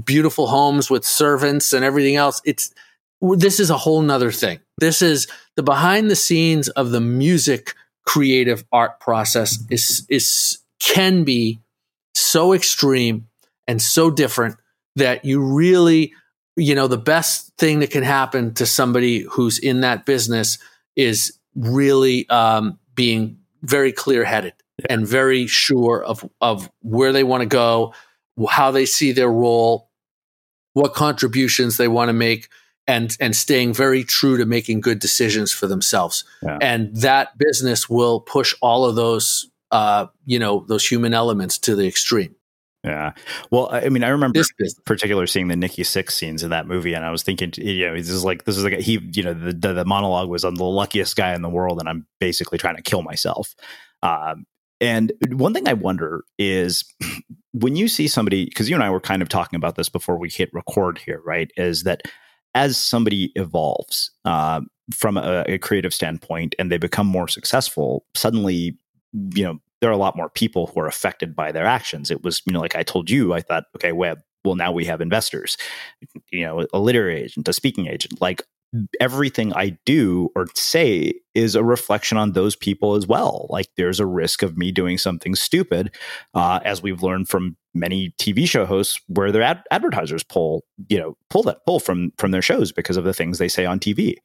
beautiful homes with servants and everything else. It's, this is a whole nother thing. This is the behind the scenes of the music creative art process is, is, can be so extreme and so different that you really, you know, the best thing that can happen to somebody who's in that business is really um, being very clear headed yeah. and very sure of, of where they want to go, how they see their role, what contributions they want to make. And, and staying very true to making good decisions for themselves. Yeah. And that business will push all of those uh, you know, those human elements to the extreme. Yeah. Well, I mean, I remember this particular seeing the Nikki Sixx scenes in that movie, and I was thinking, you know, this is like this is like a, he, you know, the, the, the monologue was I'm the luckiest guy in the world, and I'm basically trying to kill myself. Um, and one thing I wonder is when you see somebody, because you and I were kind of talking about this before we hit record here, right? Is that as somebody evolves uh, from a, a creative standpoint and they become more successful, suddenly you know, there are a lot more people who are affected by their actions. It was, you know, like I told you, I thought, okay, web, well, now we have investors, you know, a literary agent, a speaking agent, like everything I do or say is a reflection on those people as well. Like there's a risk of me doing something stupid, uh, as we've learned from many TV show hosts, where their ad- advertisers pull, you know, pull that pull from from their shows because of the things they say on TV.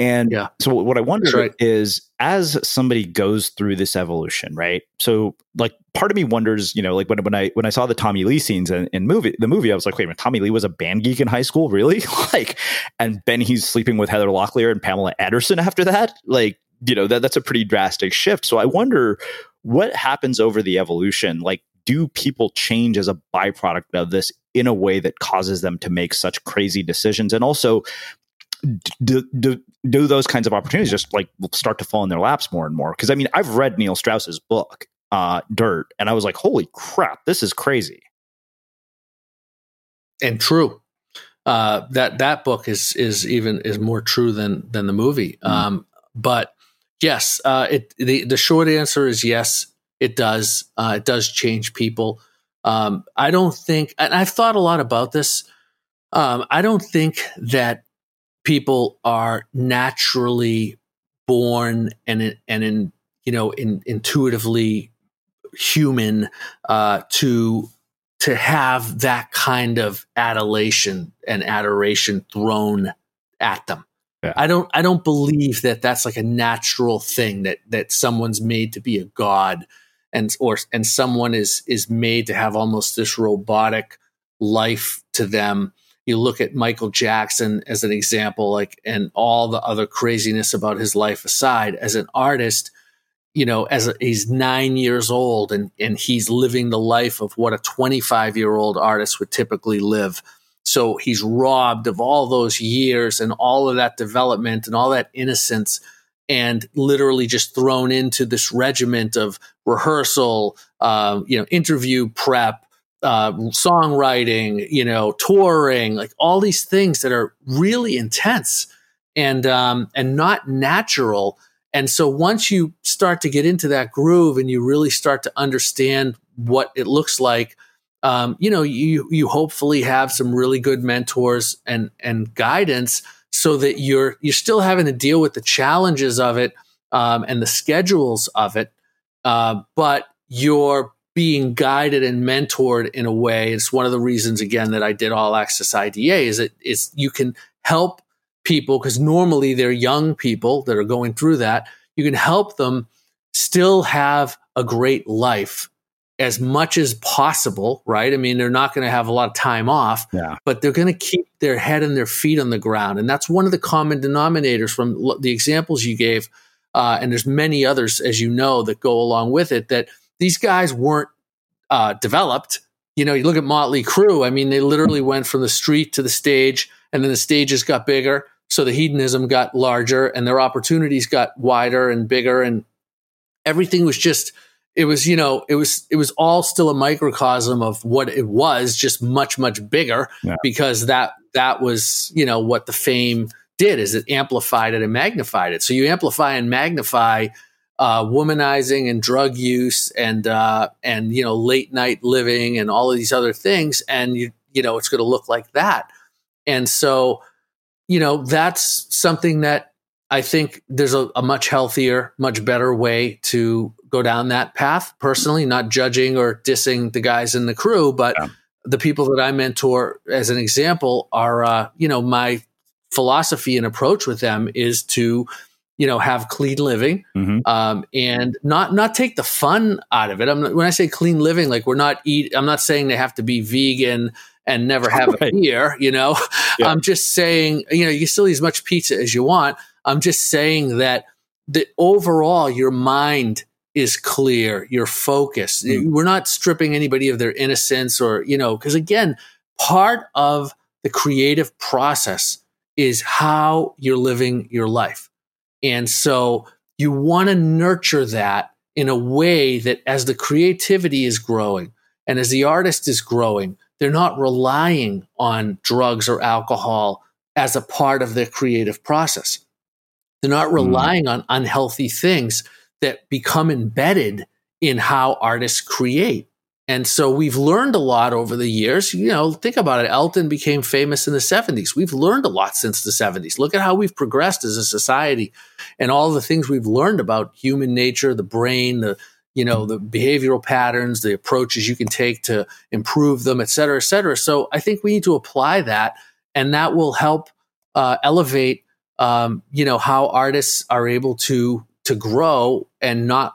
And yeah. so what I wonder right. is as somebody goes through this evolution, right? So like part of me wonders, you know, like when, when I when I saw the Tommy Lee scenes in, in movie the movie, I was like, wait a minute, Tommy Lee was a band geek in high school, really? like and then he's sleeping with Heather Locklear and Pamela Anderson after that? Like, you know, that that's a pretty drastic shift. So I wonder what happens over the evolution. Like, do people change as a byproduct of this in a way that causes them to make such crazy decisions? And also, do, do, do those kinds of opportunities just like start to fall in their laps more and more? Because I mean, I've read Neil Strauss's book, uh, Dirt, and I was like, holy crap, this is crazy. And true. Uh, that that book is is even is more true than than the movie. Mm. Um, but yes, uh, it the the short answer is yes, it does. Uh, it does change people. Um, I don't think, and I've thought a lot about this. Um, I don't think that people are naturally born and and in you know in, intuitively human uh, to to have that kind of adulation and adoration thrown at them. Yeah. I don't I don't believe that that's like a natural thing that that someone's made to be a god and or and someone is is made to have almost this robotic life to them you look at Michael Jackson as an example, like, and all the other craziness about his life aside, as an artist, you know, as a, he's nine years old and, and he's living the life of what a 25 year old artist would typically live. So he's robbed of all those years and all of that development and all that innocence and literally just thrown into this regiment of rehearsal, uh, you know, interview prep, uh, songwriting, you know, touring, like all these things that are really intense and um, and not natural. And so once you start to get into that groove and you really start to understand what it looks like, um, you know, you you hopefully have some really good mentors and and guidance so that you're you're still having to deal with the challenges of it um, and the schedules of it, uh, but you're being guided and mentored in a way. It's one of the reasons, again, that I did All Access IDA is that it's you can help people because normally they're young people that are going through that. You can help them still have a great life as much as possible, right? I mean, they're not going to have a lot of time off, yeah. but they're going to keep their head and their feet on the ground. And that's one of the common denominators from the examples you gave. Uh, and there's many others, as you know, that go along with it that these guys weren't uh, developed. You know, you look at Motley Crue. I mean, they literally went from the street to the stage, and then the stages got bigger, so the hedonism got larger, and their opportunities got wider and bigger, and everything was just. It was, you know, it was it was all still a microcosm of what it was, just much much bigger yeah. because that that was, you know, what the fame did is it amplified it and magnified it. So you amplify and magnify uh, womanizing and drug use and uh, and you know late night living and all of these other things, and you you know it's going to look like that. And so, you know, that's something that I think there's a, a much healthier, much better way to go down that path. Personally, not judging or dissing the guys in the crew, but yeah. the people that I mentor, as an example, are uh, you know my philosophy and approach with them is to you know have clean living mm-hmm. um, and not not take the fun out of it I'm, when i say clean living like we're not eat i'm not saying they have to be vegan and never have right. a beer you know yeah. i'm just saying you know you still eat as much pizza as you want i'm just saying that the overall your mind is clear your focus mm. we're not stripping anybody of their innocence or you know because again part of the creative process is how you're living your life and so you want to nurture that in a way that as the creativity is growing and as the artist is growing, they're not relying on drugs or alcohol as a part of their creative process. They're not hmm. relying mm. on unhealthy things that become embedded in how artists create. And so we've learned a lot over the years. You know, think about it. Elton became famous in the 70s. We've learned a lot since the 70s. Look at how we've progressed as a society and all the things we've learned about human nature, the brain, the you know the behavioral patterns the approaches you can take to improve them et cetera et cetera so i think we need to apply that and that will help uh, elevate um, you know how artists are able to to grow and not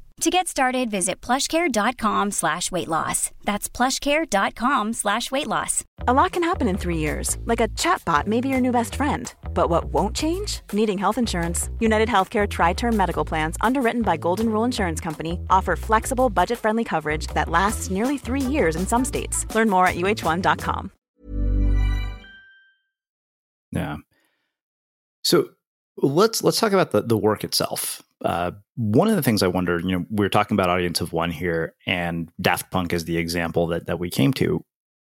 To get started, visit plushcare.com slash weight loss. That's plushcare.com slash weight loss. A lot can happen in three years, like a chatbot may be your new best friend. But what won't change? Needing health insurance. United Healthcare Tri Term Medical Plans, underwritten by Golden Rule Insurance Company, offer flexible, budget friendly coverage that lasts nearly three years in some states. Learn more at uhone.com. Yeah. So let's let's talk about the, the work itself. Uh, one of the things I wonder, you know, we are talking about audience of one here, and Daft Punk is the example that that we came to.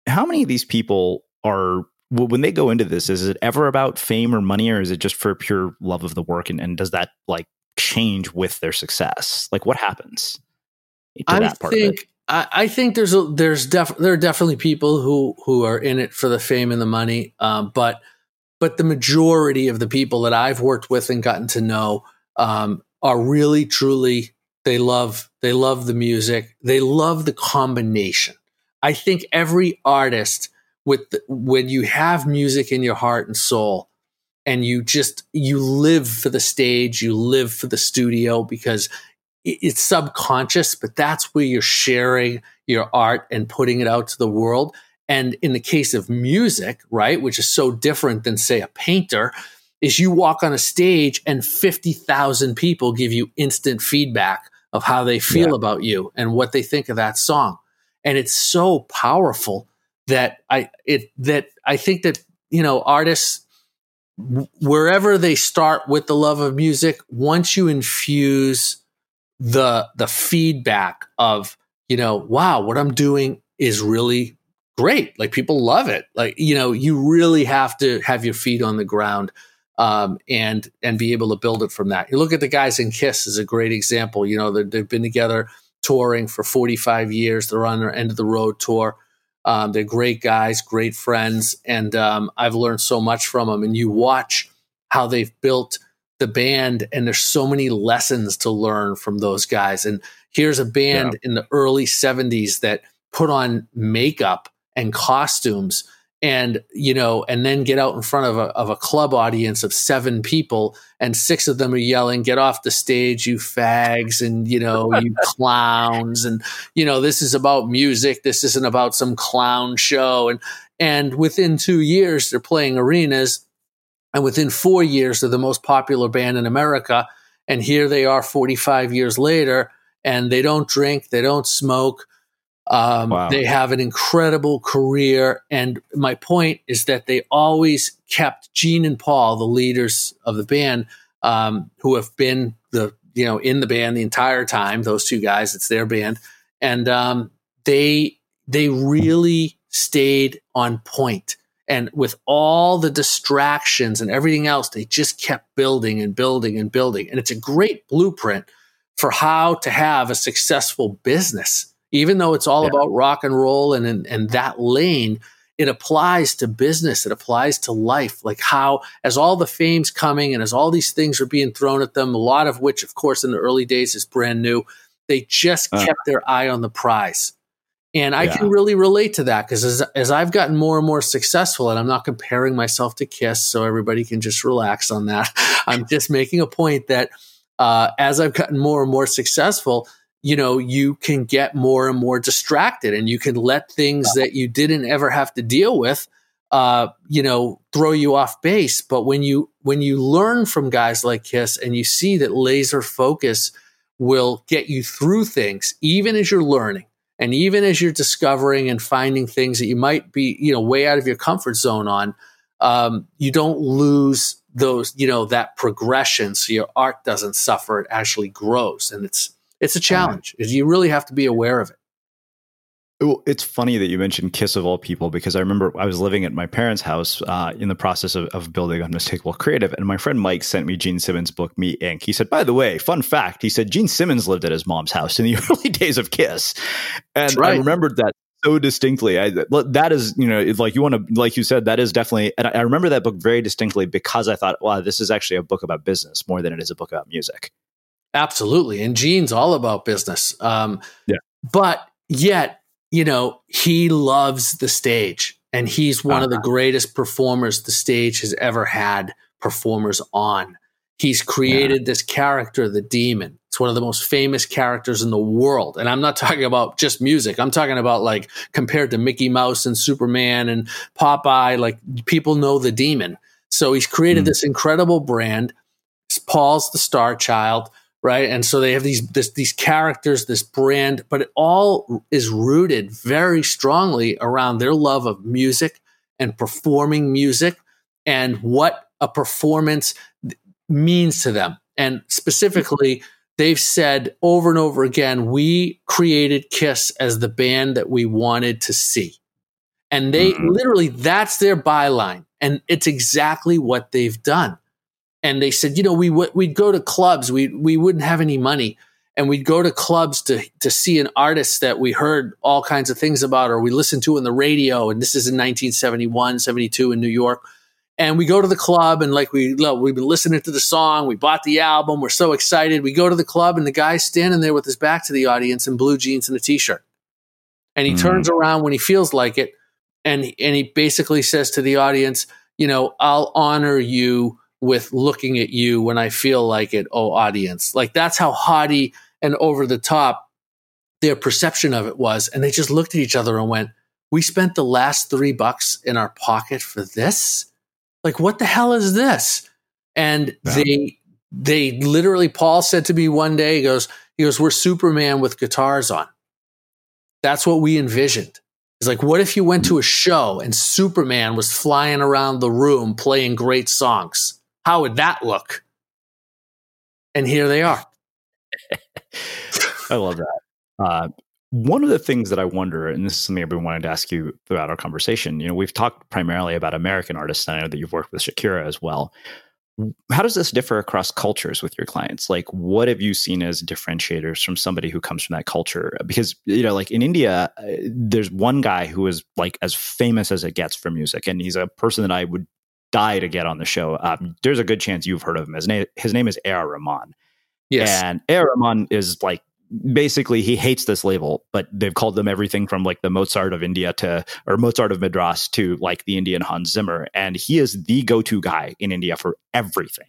How many of these people are when they go into this? Is it ever about fame or money, or is it just for pure love of the work? And, and does that like change with their success? Like, what happens? I think I, I, think there's a there's def, there are definitely people who who are in it for the fame and the money, um, but but the majority of the people that I've worked with and gotten to know um, are really truly they love they love the music. They love the combination. I think every artist with the, when you have music in your heart and soul and you just you live for the stage you live for the studio because it's subconscious but that's where you're sharing your art and putting it out to the world. And in the case of music right which is so different than say a painter is you walk on a stage and 50,000 people give you instant feedback of how they feel yeah. about you and what they think of that song. And it's so powerful that I it that I think that you know artists wherever they start with the love of music once you infuse the the feedback of you know wow what I'm doing is really great. Like people love it. Like, you know, you really have to have your feet on the ground um, and and be able to build it from that. You look at the guys in Kiss is a great example. You know, they've been together touring for 45 years. They're on their end of the road tour. Um, they're great guys, great friends, and um, I've learned so much from them. And you watch how they've built the band, and there's so many lessons to learn from those guys. And here's a band yeah. in the early 70s that put on makeup and costumes and you know and then get out in front of a, of a club audience of seven people and six of them are yelling get off the stage you fags and you know you clowns and you know this is about music. This isn't about some clown show. And and within two years they're playing arenas and within four years they're the most popular band in america and here they are 45 years later and they don't drink they don't smoke um, wow. They have an incredible career. And my point is that they always kept Gene and Paul, the leaders of the band, um, who have been the, you know, in the band the entire time, those two guys, it's their band. And um, they, they really stayed on point. And with all the distractions and everything else, they just kept building and building and building. And it's a great blueprint for how to have a successful business even though it's all yeah. about rock and roll and, and and that lane it applies to business it applies to life like how as all the fame's coming and as all these things are being thrown at them a lot of which of course in the early days is brand new they just uh, kept their eye on the prize and I yeah. can really relate to that because as, as I've gotten more and more successful, and I'm not comparing myself to Kiss, so everybody can just relax on that. I'm just making a point that uh, as I've gotten more and more successful, you know, you can get more and more distracted and you can let things that you didn't ever have to deal with, uh, you know, throw you off base. But when you, when you learn from guys like Kiss and you see that laser focus will get you through things, even as you're learning and even as you're discovering and finding things that you might be, you know, way out of your comfort zone on, um, you don't lose those, you know, that progression. So your art doesn't suffer. It actually grows. And it's, it's a challenge. You really have to be aware of it. It's funny that you mentioned Kiss of all people because I remember I was living at my parents' house uh, in the process of, of building Unmistakable Creative, and my friend Mike sent me Gene Simmons' book Me Inc. He said, "By the way, fun fact," he said Gene Simmons lived at his mom's house in the early days of Kiss, and right. I remembered that so distinctly. I, that is, you know, like you want to, like you said, that is definitely. And I remember that book very distinctly because I thought, wow, this is actually a book about business more than it is a book about music. Absolutely. And Gene's all about business. Um, yeah. But yet, you know, he loves the stage and he's one uh-huh. of the uh-huh. greatest performers the stage has ever had performers on. He's created yeah. this character, the demon. It's one of the most famous characters in the world. And I'm not talking about just music. I'm talking about like compared to Mickey Mouse and Superman and Popeye, like people know the demon. So he's created mm. this incredible brand. Paul's the star child right? And so they have these this, these characters, this brand, but it all is rooted very strongly around their love of music and performing music and what a performance means to them. And specifically, they've said over and over again, we created Kiss as the band that we wanted to see. And they mm-hmm. literally, that's their byline. And it's exactly what they've done and they said, you know, we w- we'd go to clubs. We we wouldn't have any money, and we'd go to clubs to to see an artist that we heard all kinds of things about, or we listened to in the radio. And this is in 1971, 72 in New York. And we go to the club, and like we love, we've been listening to the song, we bought the album, we're so excited. We go to the club, and the guy's standing there with his back to the audience in blue jeans and a t-shirt, and he mm. turns around when he feels like it, and and he basically says to the audience, you know, I'll honor you with looking at you when I feel like it, oh, audience. Like that's how haughty and over the top their perception of it was. And they just looked at each other and went, We spent the last three bucks in our pocket for this? Like, what the hell is this? And they, they literally, Paul said to me one day, he goes, he goes, We're Superman with guitars on. That's what we envisioned. He's like, what if you went to a show and Superman was flying around the room playing great songs? How would that look? And here they are. I love that. Uh, one of the things that I wonder, and this is something I've been wanting to ask you throughout our conversation, you know, we've talked primarily about American artists, and I know that you've worked with Shakira as well. How does this differ across cultures with your clients? Like, what have you seen as differentiators from somebody who comes from that culture? Because, you know, like in India, uh, there's one guy who is like as famous as it gets for music, and he's a person that I would die to get on the show. Um, there's a good chance you've heard of him. His name, his name is A.R. Rahman. Yes. And A.R. Rahman is like basically he hates this label, but they've called them everything from like the Mozart of India to or Mozart of Madras to like the Indian Hans Zimmer, and he is the go-to guy in India for everything.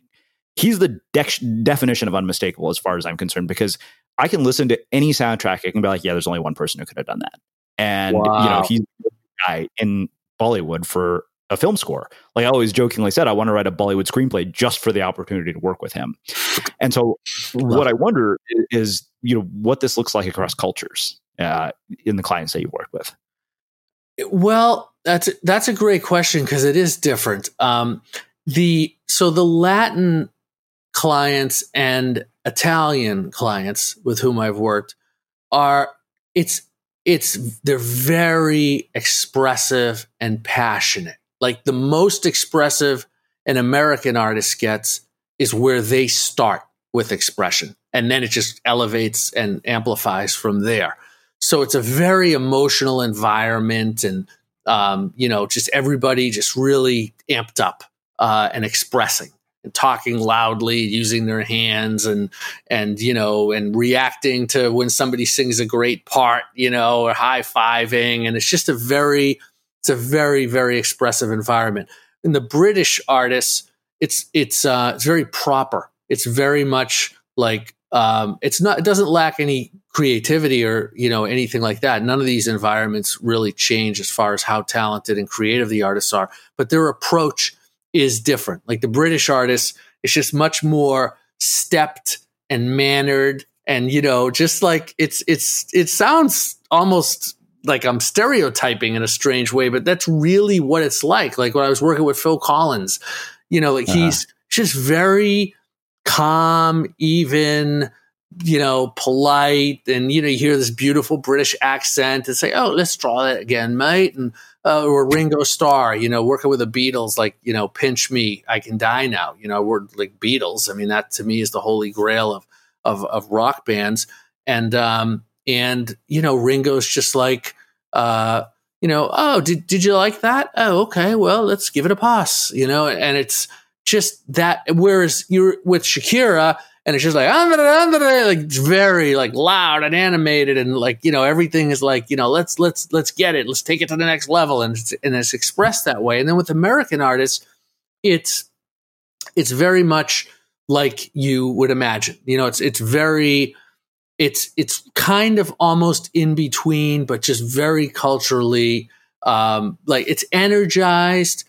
He's the de- definition of unmistakable as far as I'm concerned because I can listen to any soundtrack. I can be like, yeah, there's only one person who could have done that, and wow. you know he's the guy in Bollywood for a film score. Like I always jokingly said, I want to write a Bollywood screenplay just for the opportunity to work with him. And so, what I wonder is, you know, what this looks like across cultures uh, in the clients that you work with. Well, that's that's a great question because it is different. Um, the so the Latin clients and Italian clients with whom I've worked are it's it's they're very expressive and passionate like the most expressive an American artist gets is where they start with expression. And then it just elevates and amplifies from there. So it's a very emotional environment and, um, you know, just everybody just really amped up uh, and expressing and talking loudly, using their hands and, and, you know, and reacting to when somebody sings a great part, you know, or high fiving. And it's just a very, it's a very, very expressive environment. In the British artists, it's it's uh, it's very proper. It's very much like um, it's not. It doesn't lack any creativity or you know anything like that. None of these environments really change as far as how talented and creative the artists are, but their approach is different. Like the British artists, it's just much more stepped and mannered and you know just like it's it's it sounds almost like I'm stereotyping in a strange way, but that's really what it's like. Like when I was working with Phil Collins, you know, like uh-huh. he's just very calm, even, you know, polite, and you know, you hear this beautiful British accent and say, "Oh, let's draw that again, mate," and uh, or Ringo Starr, you know, working with the Beatles, like you know, "Pinch Me, I Can Die Now," you know, we're like Beatles. I mean, that to me is the holy grail of of, of rock bands, and um, and you know Ringo's just like uh, you know oh did did you like that? Oh okay well let's give it a pass you know? And it's just that whereas you're with Shakira and it's just like like it's very like loud and animated and like you know everything is like you know let's let's let's get it. Let's take it to the next level. And it's, and it's expressed that way. And then with American artists it's it's very much like you would imagine. You know it's it's very it's it's kind of almost in between, but just very culturally um, like it's energized,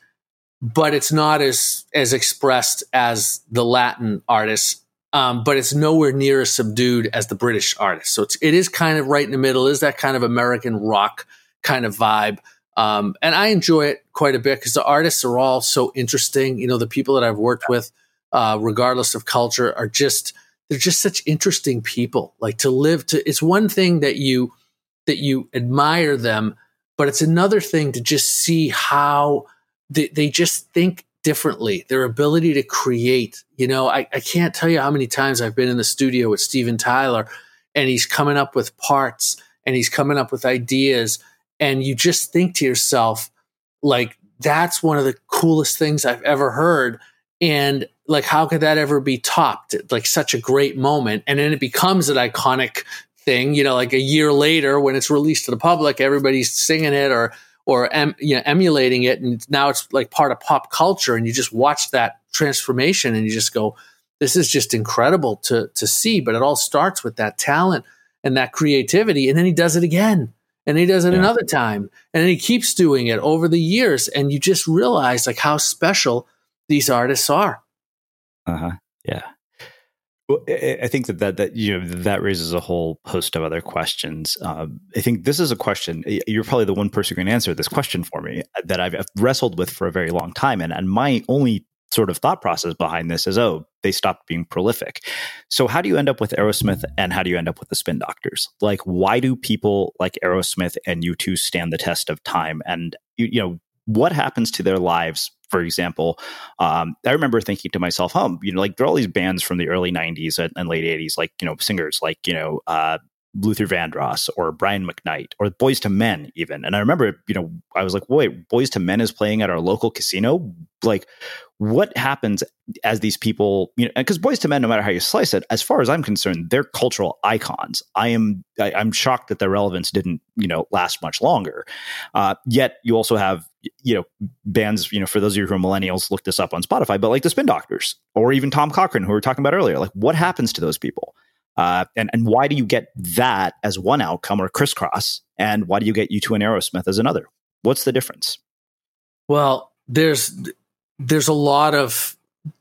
but it's not as as expressed as the Latin artists. Um, but it's nowhere near as subdued as the British artists. So it's, it is kind of right in the middle. Is that kind of American rock kind of vibe? Um, and I enjoy it quite a bit because the artists are all so interesting. You know, the people that I've worked with, uh, regardless of culture, are just they're just such interesting people. Like to live to it's one thing that you that you admire them, but it's another thing to just see how they, they just think differently. Their ability to create. You know, I, I can't tell you how many times I've been in the studio with Steven Tyler and he's coming up with parts and he's coming up with ideas. And you just think to yourself, like, that's one of the coolest things I've ever heard. And like how could that ever be topped? Like such a great moment. And then it becomes an iconic thing you know like a year later when it's released to the public everybody's singing it or or em, you know, emulating it. And now it's like part of pop culture. And you just watch that transformation and you just go this is just incredible to to see. But it all starts with that talent and that creativity. And then he does it again. And he does it yeah. another time. And then he keeps doing it over the years. And you just realize like how special these artists are uh huh. Yeah. Well, I think that, that that you know that raises a whole host of other questions. Um, I think this is a question you're probably the one person who can answer this question for me uh, that I've wrestled with for a very long time, and and my only sort of thought process behind this is oh they stopped being prolific so how do you end up with aerosmith and how do you end up with the spin doctors like why do people like aerosmith and u2 stand the test of time and you, you know what happens to their lives for example um, i remember thinking to myself oh you know like there are all these bands from the early 90s and, and late 80s like you know singers like you know uh, Luther Vandross or Brian McKnight or Boyz II Men even. And I remember, you know, I was like, wait, Boyz II Men is playing at our local casino. Like, what happens as these people, you know, because Boyz II Men, no matter how you slice it, as far as I'm concerned, they're cultural icons. I am, I, am shocked that their relevance didn't, you know, last much longer. Uh, yet you also have, you know, bands, you know, for those of you who are millennials, look this up on Spotify, but like the Spin Doctors or even Tom Cochrane, who we were talking about earlier. Like, what happens to those people? Uh, and, and why do you get that as one outcome or Kris Kross? And why do you get U2 and Aerosmith as another? What's the difference? Well, there's there's a lot of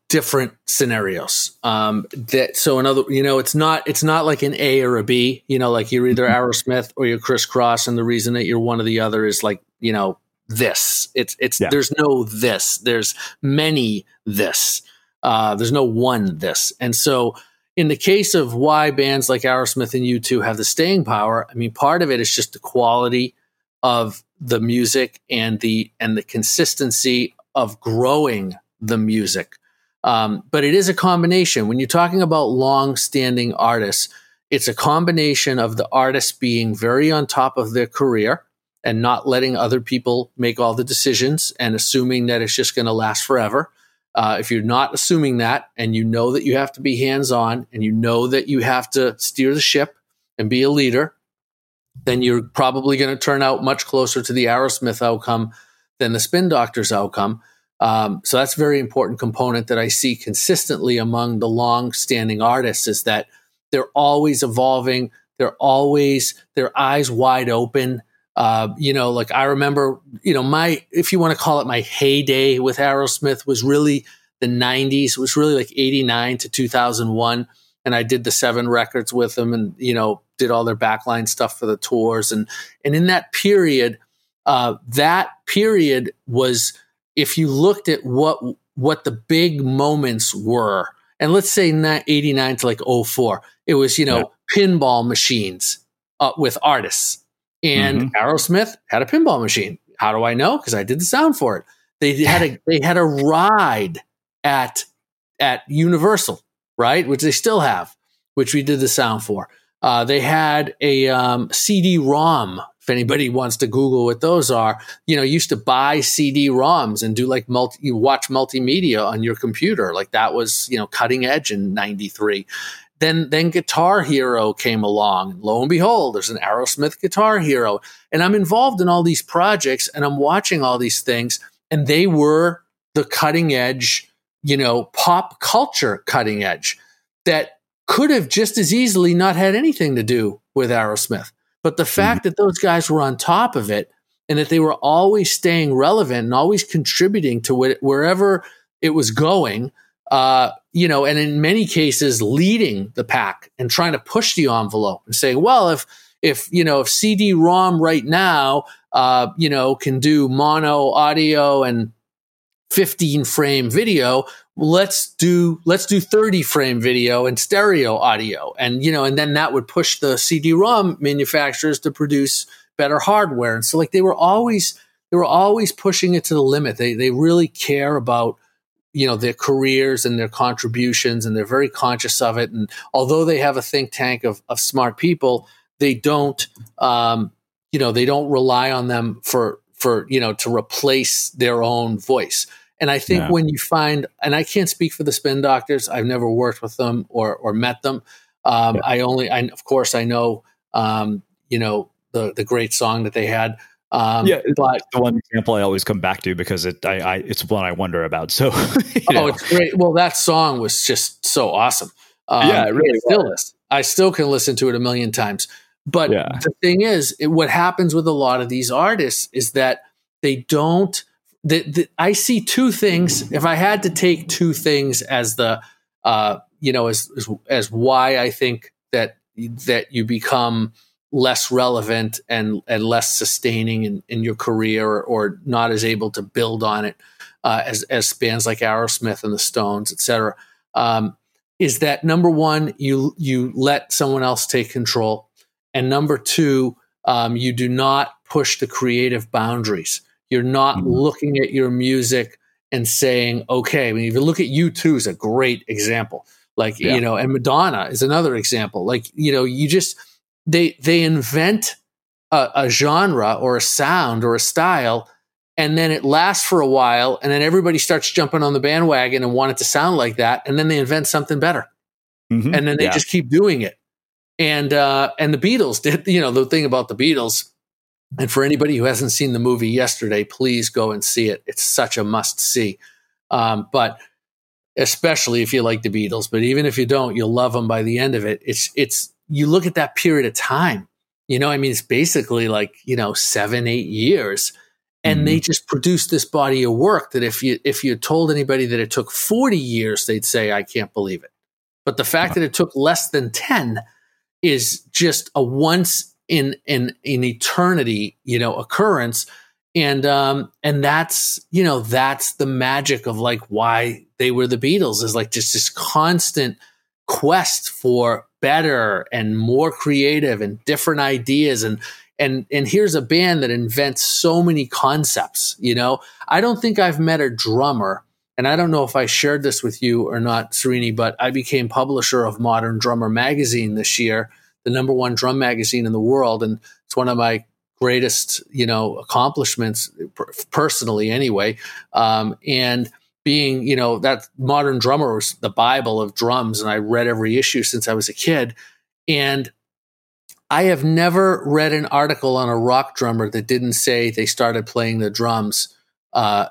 different scenarios. Um, that so another, you know, it's not it's not like an A or a B. You know, like you're either mm-hmm. Aerosmith or you're Kris Kross, and the reason that you're one or the other is like you know this. It's it's yeah. there's no this. There's many this. Uh, there's no one this, and so in the case of why bands like Aerosmith and U2 have the staying power, I mean, part of it is just the quality of the music and the and the consistency of growing the music. Um, but it is a combination. When you're talking about long-standing artists, it's a combination of the artist being very on top of their career and not letting other people make all the decisions and assuming that it's just going to last forever. Uh, if you're not assuming that and you know that you have to be hands on and you know that you have to steer the ship and be a leader, then you're probably going to turn out much closer to the Aerosmith outcome than the Spin Doctors outcome. Um, so that's a very important component that I see consistently among the long standing artists is that they're always evolving. They're always, their eyes wide open. Uh, you know, like I remember, you know, my, if you want to call it my heyday with Aerosmith was really the 90s. It was really like 89 to 2001. And I did the seven records with them and, you know, did all their backline stuff for the tours. And, and in that period, uh, that period was, if you looked at what, what the big moments were, and let's say 89 to like 04, it was, you know, yeah. pinball machines uh, with artists and mm-hmm. Aerosmith had a pinball machine. How do I know? Because I did the sound for it. They had a they had a ride at at Universal, right? Which they still have, which we did the sound for. Uh, they had a um, CD-ROM. If anybody wants to Google what those are, you know, used to buy CD-ROMs and do like multi, you watch multimedia on your computer. Like that was, you know, cutting edge in '93 then then Guitar Hero came along. Lo and behold, there's an Aerosmith Guitar Hero. And I'm involved in all these projects and I'm watching all these things. And they were the cutting edge, you know, pop culture cutting edge that could have just as easily not had anything to do with Aerosmith. But the fact mm-hmm. that those guys were on top of it and that they were always staying relevant and always contributing to it, wherever it was going, uh, you know, and in many cases leading the pack and trying to push the envelope and saying, well, if if you know if CD-ROM right now, uh, you know, can do mono audio and 15 frame video, let's do let's do 30 frame video and stereo audio, and you know, and then that would push the CD-ROM manufacturers to produce better hardware. And so, like, they were always they were always pushing it to the limit. They they really care about you know their careers and their contributions and they're very conscious of it and although they have a think tank of, of smart people they don't um, you know they don't rely on them for for you know to replace their own voice and i think yeah. when you find and i can't speak for the spin doctors i've never worked with them or or met them um, yeah. i only i of course i know um, you know the the great song that they had um, yeah, but the one example I always come back to because it, I, I it's one I wonder about. So, oh, know. it's great. Well, that song was just so awesome. Um, yeah, it really still is. I still can listen to it a million times. But yeah. the thing is, it, what happens with a lot of these artists is that they don't. The, the, I see two things. If I had to take two things as the, uh, you know, as, as as why I think that that you become less relevant and and less sustaining in, in your career or, or not as able to build on it. uh, as as bands like Aerosmith and the Stones, etc. Um, is that number one, you you let someone else take control, and number two, um, you do not push the creative boundaries. You're not mm-hmm. looking at your music and saying, okay. I mean, if you look at U2 is a great example. Like yeah. you know, and Madonna is another example. Like you know, you just they they invent a, a genre or a sound or a style and then it lasts for a while and then everybody starts jumping on the bandwagon and want it to sound like that and then they invent something better. Mm-hmm. and then they yeah. just keep doing it. And uh and the beatles did you know the thing about the beatles and for anybody who hasn't seen the movie yesterday please go and see it. It's such a must see. Um but especially if you like the beatles but even if you don't you'll love them by the end of it. It's it's you look at that period of time you know i mean it's basically like you know seven eight years and mm-hmm. they just produced this body of work that if you if you told anybody that it took 40 years they'd say i can't believe it. But the fact that it took less than 10 is just a once in in in eternity you know occurrence. And um and that's you know that's the magic of like why they were the beatles is like just this constant quest for better and more creative and different ideas. And and and here's a band that invents so many concepts you know? I don't think i've met a drummer and i don't know if i shared this with you or not Srini but i became publisher of modern drummer magazine this year the number one drum magazine in the world and it's one of my greatest you know accomplishments personally anyway. Um, and being you know that modern drummer was the bible of drums and i read every issue since i was a kid and I have never read an article on a rock drummer that didn't say they started playing the drums uh,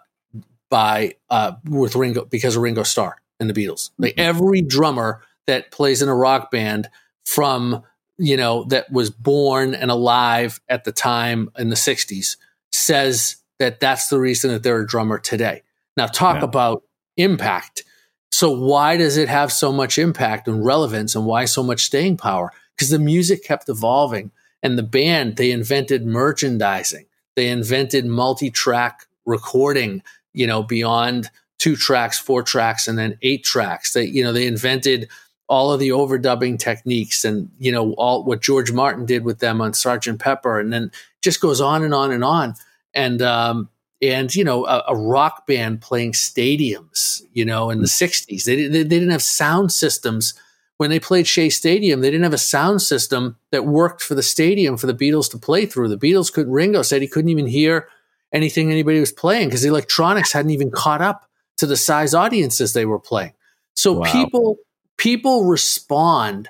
by uh, with Ringo because of Ringo Starr and the Beatles. Like mm-hmm. every drummer that plays in a rock band from you know that was born and alive at the time in the '60s says that that's the reason that they're a drummer today. Now, talk yeah. about impact. So, why does it have so much impact and relevance, and why so much staying power? because the music kept evolving and the band they invented merchandising they invented multi-track recording you know beyond two tracks four tracks and then eight tracks they you know they invented all of the overdubbing techniques and you know all what george martin did with them on sergeant pepper and then just goes on and on and on and um and you know a, a rock band playing stadiums you know in the mm. 60s they, they, they didn't have sound systems when they played Shea Stadium, they didn't have a sound system that worked for the stadium for the Beatles to play through. The Beatles couldn't Ringo said he couldn't even hear anything anybody was playing because the electronics hadn't even caught up to the size audiences they were playing. So wow. people people respond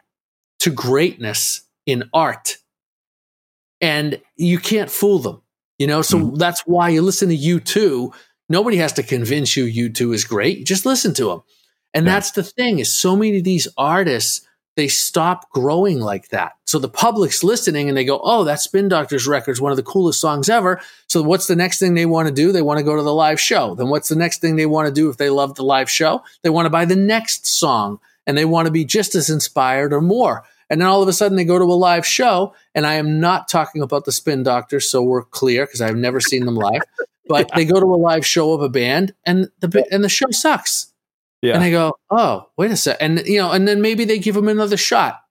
to greatness in art and you can't fool them. You know, so mm. that's why you listen to U2. Nobody has to convince you U2 is great. You just listen to them. And yeah. that's the thing is so many of these artists, they stop growing like that. So the public's listening and they go, Oh, that Spin Doctors record is one of the coolest songs ever. So what's the next thing they want to do? They want to go to the live show. Then what's the next thing they want to do if they love the live show? They want to buy the next song and they want to be just as inspired or more. And then all of a sudden they go to a live show. And I am not talking about the Spin Doctors, so we're clear because I've never seen them live. But yeah. they go to a live show of a band and the and the show sucks. Yeah. And I go, oh, wait a sec. And, you know, and then maybe they give them another shot.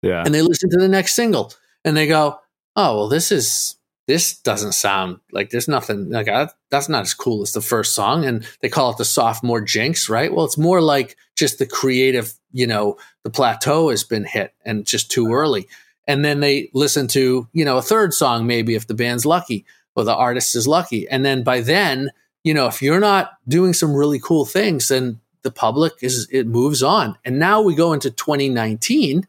Yeah. And they listen to the next single and they go, oh, well, this is, this doesn't sound like there's nothing like uh, that's not as cool as the first song. And they call it the sophomore jinx, right? Well, it's more like just the creative, you know, the plateau has been hit and just too early. And then they listen to, you know, a third song, maybe if the band's lucky or the artist is lucky. And then by then, you know, if you're not doing some really cool things, then the public is it moves on. And now we go into 2019.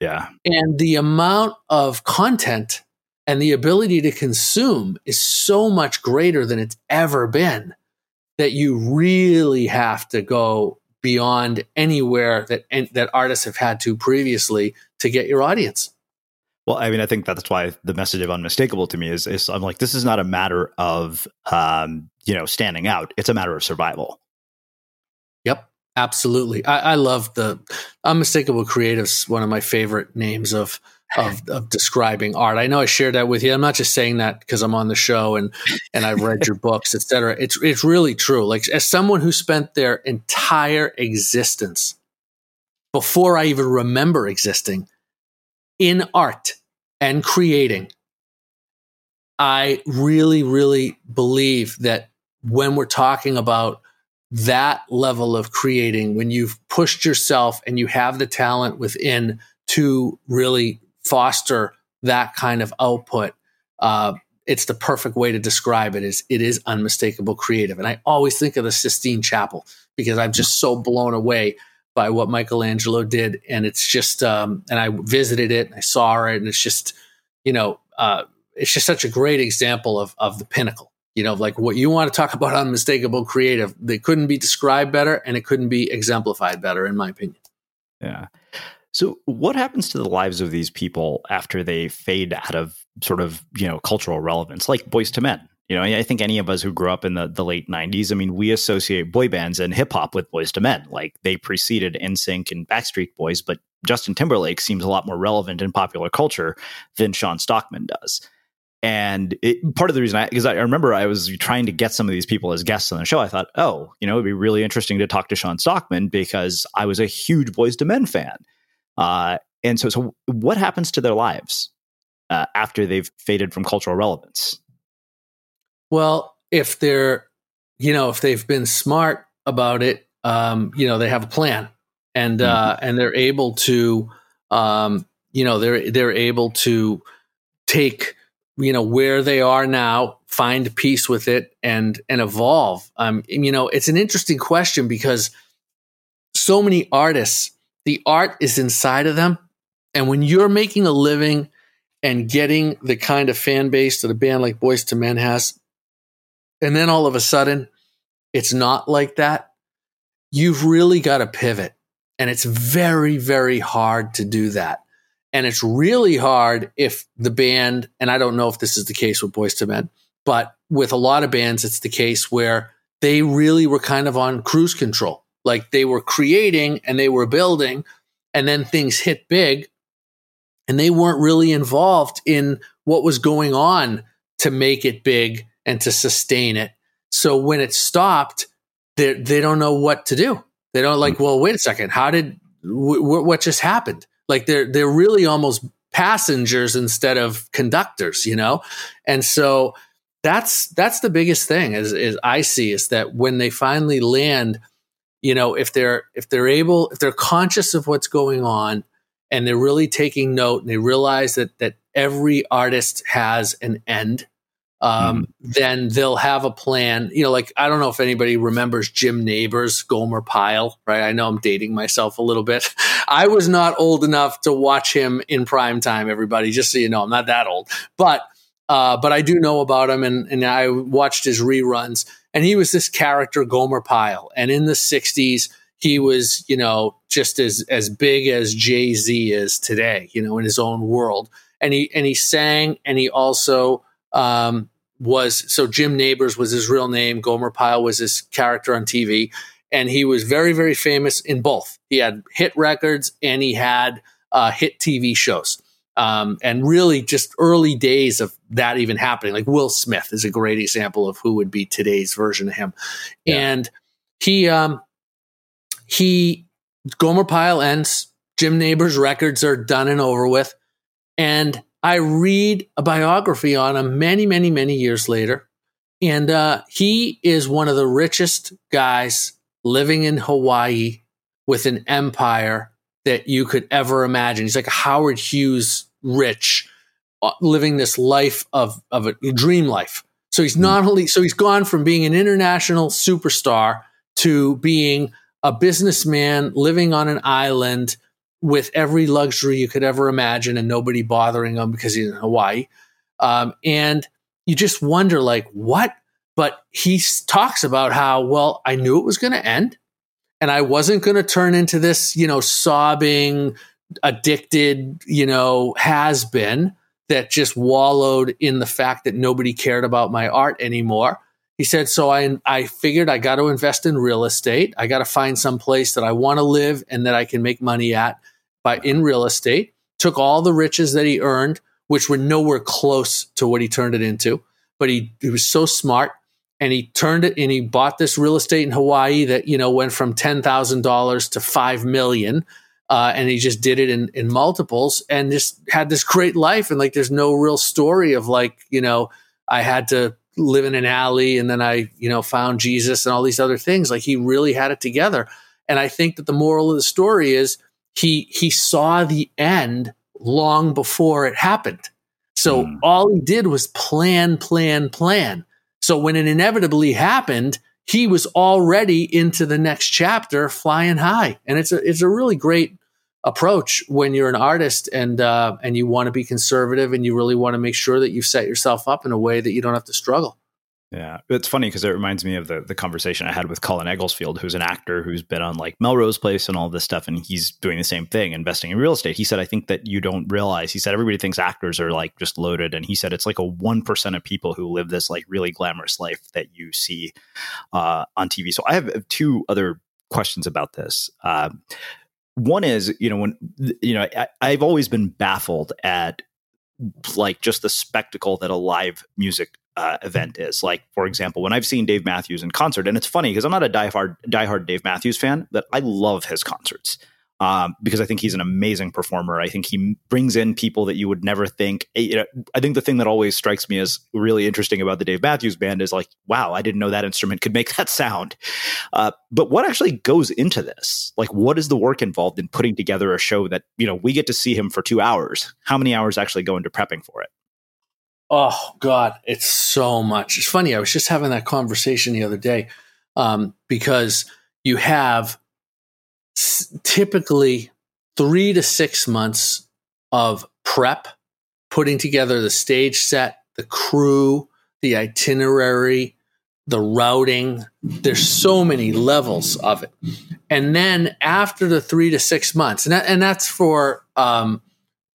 Yeah. And the amount of content and the ability to consume is so much greater than it's ever been that you really have to go beyond anywhere that that artists have had to previously to get your audience. Well, I mean, I think that's why the message of unmistakable to me is, is I'm like, this is not a matter of, um, you know, standing out. It's a matter of survival. Yep, absolutely. I, I love the unmistakable creatives. One of my favorite names of of, of describing art. I know I shared that with you. I'm not just saying that because I'm on the show and and I've read your books, etc. It's it's really true. Like as someone who spent their entire existence before I even remember existing in art and creating, I really, really believe that when we're talking about that level of creating, when you've pushed yourself and you have the talent within to really foster that kind of output, uh, it's the perfect way to describe it. Is it is unmistakable creative, and I always think of the Sistine Chapel because I'm just so blown away by what Michelangelo did, and it's just um, and I visited it, I saw it, and it's just you know uh, it's just such a great example of of the pinnacle. You know, like what you want to talk about unmistakable creative, they couldn't be described better, and it couldn't be exemplified better, in my opinion. Yeah. So, what happens to the lives of these people after they fade out of sort of you know cultural relevance, like Boyz II Men? You know, I think any of us who grew up in the, the late '90s, I mean, we associate boy bands and hip hop with Boyz II Men. Like they preceded NSYNC and Backstreet Boys, but Justin Timberlake seems a lot more relevant in popular culture than Shawn Stockman does. And it, part of the reason I, because I remember I was trying to get some of these people as guests on the show, I thought, oh, you know, it'd be really interesting to talk to Shawn Stockman because I was a huge Boyz II Men fan. Uh, and so, so what happens to their lives uh, after they've faded from cultural relevance? Well, if they're, you know, if they've been smart about it, um, you know, they have a plan, and mm-hmm. uh, and they're able to, um, you know, they're they're able to take, you know, where they are now, find peace with it, and and evolve. Um, you know, it's an interesting question because so many artists the art is inside of them. And when you're making a living and getting the kind of fan base that a band like Boyz II Men has, and then all of a sudden it's not like that, you've really got to pivot. And it's very, very hard to do that. And it's really hard if the band, and I don't know if this is the case with Boyz II Men, but with a lot of bands, it's the case where they really were kind of on cruise control. Like they were creating and they were building, and then things hit big, and they weren't really involved in what was going on to make it big and to sustain it. So when it stopped, they they don't know what to do. They don't like. Hmm. Well, wait a second. How did w- what just happened? Like they're they're really almost passengers instead of conductors, you know. And so that's that's the biggest thing is, is I see is that when they finally land you know if they're if they're able if they're conscious of what's going on and they're really taking note and they realize that that every artist has an end um, mm. then they'll have a plan. You know, like I don't know if anybody remembers Jim Nabors Gomer Pyle, right? I know I'm dating myself a little bit. I was not old enough to watch him in prime time. Everybody, just so you know, I'm not that old, but uh, but I do know about him, and and I watched his reruns and he was this character Gomer Pyle. And in the '60s, he was, you know, just as as big as Jay Z is today, you know, in his own world. And he and he sang, and he also um, was so Jim Nabors was his real name. Gomer Pyle was his character on TV, and he was very very famous in both. He had hit records and he had uh, hit TV shows um, and really just early days of that even happening. Like Will Smith is a great example of who would be today's version of him. Yeah. And he, um, he, Gomer Pyle ends. Jim Nabors records are done and over with. And I read a biography on him many, many, many years later. And uh, he is one of the richest guys living in Hawaii with an empire that you could ever imagine. He's like Howard Hughes rich, uh, living this life of, of a dream life. So he's not only, so he's gone from being an international superstar to being a businessman living on an island with every luxury you could ever imagine and nobody bothering him because he's in Hawaii. Um, and you just wonder, like, what? But he talks about how, well, I knew it was going to end and I wasn't going to turn into this, you know, sobbing, addicted, you know, has been that just wallowed in the fact that nobody cared about my art anymore. He said, so I, I figured I got to invest in real estate. I got to find some place that I want to live and that I can make money at by in real estate. took all the riches that he earned, which were nowhere close to what he turned it into, but he, he was so smart and he turned it and he bought this real estate in Hawaii that, you know, went from $10,000 to 5 million. Uh, and he just did it in, in multiples and just had this great life. And like, there's no real story of like, you know, I had to live in an alley and then I, you know, found Jesus and all these other things. Like he really had it together. And I think that the moral of the story is he he saw the end long before it happened. So mm. all he did was plan, plan, plan. So when it inevitably happened, he was already into the next chapter flying high. And it's a it's a really great approach when you're an artist and uh, and you want to be conservative and you really want to make sure that you set yourself up in a way that you don't have to struggle. Yeah, it's funny because it reminds me of the the conversation I had with Colin Egglesfield, who's an actor who's been on like Melrose Place and all this stuff, and he's doing the same thing, investing in real estate. He said, "I think that you don't realize." He said, "Everybody thinks actors are like just loaded," and he said it's like a one percent of people who live this like really glamorous life that you see uh, on TV. So I have two other questions about this. Uh, one is, you know, when you know, I, I've always been baffled at like just the spectacle that a live music uh, event is. Like, for example, when I've seen Dave Matthews in concert, and it's funny because I'm not a diehard diehard Dave Matthews fan, but I love his concerts um, because I think he's an amazing performer. I think he brings in people that you would never think. Eh, you know, I think the thing that always strikes me as really interesting about the Dave Matthews Band is like, wow, I didn't know that instrument could make that sound. Uh, but what actually goes into this? Like, what is the work involved in putting together a show that you know we get to see him for two hours? How many hours actually go into prepping for it? Oh God, it's so much. It's funny. I was just having that conversation the other day um, because you have typically three to six months of prep, putting together the stage set, the crew, the itinerary, the routing. There's so many levels of it. And then after the three to six months, and, that, and that's for, um,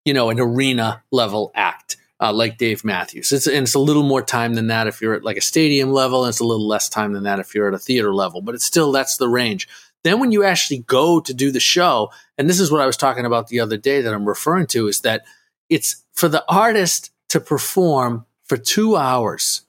you know, an arena level act. Uh, like Dave Matthews. It's, and it's a little more time than that if you're at like a stadium level, and it's a little less time than that if you're at a theater level, but it's still, that's the range. Then when you actually go to do the show, and this is what I was talking about the other day that I'm referring to, is that it's for the artist to perform for two hours.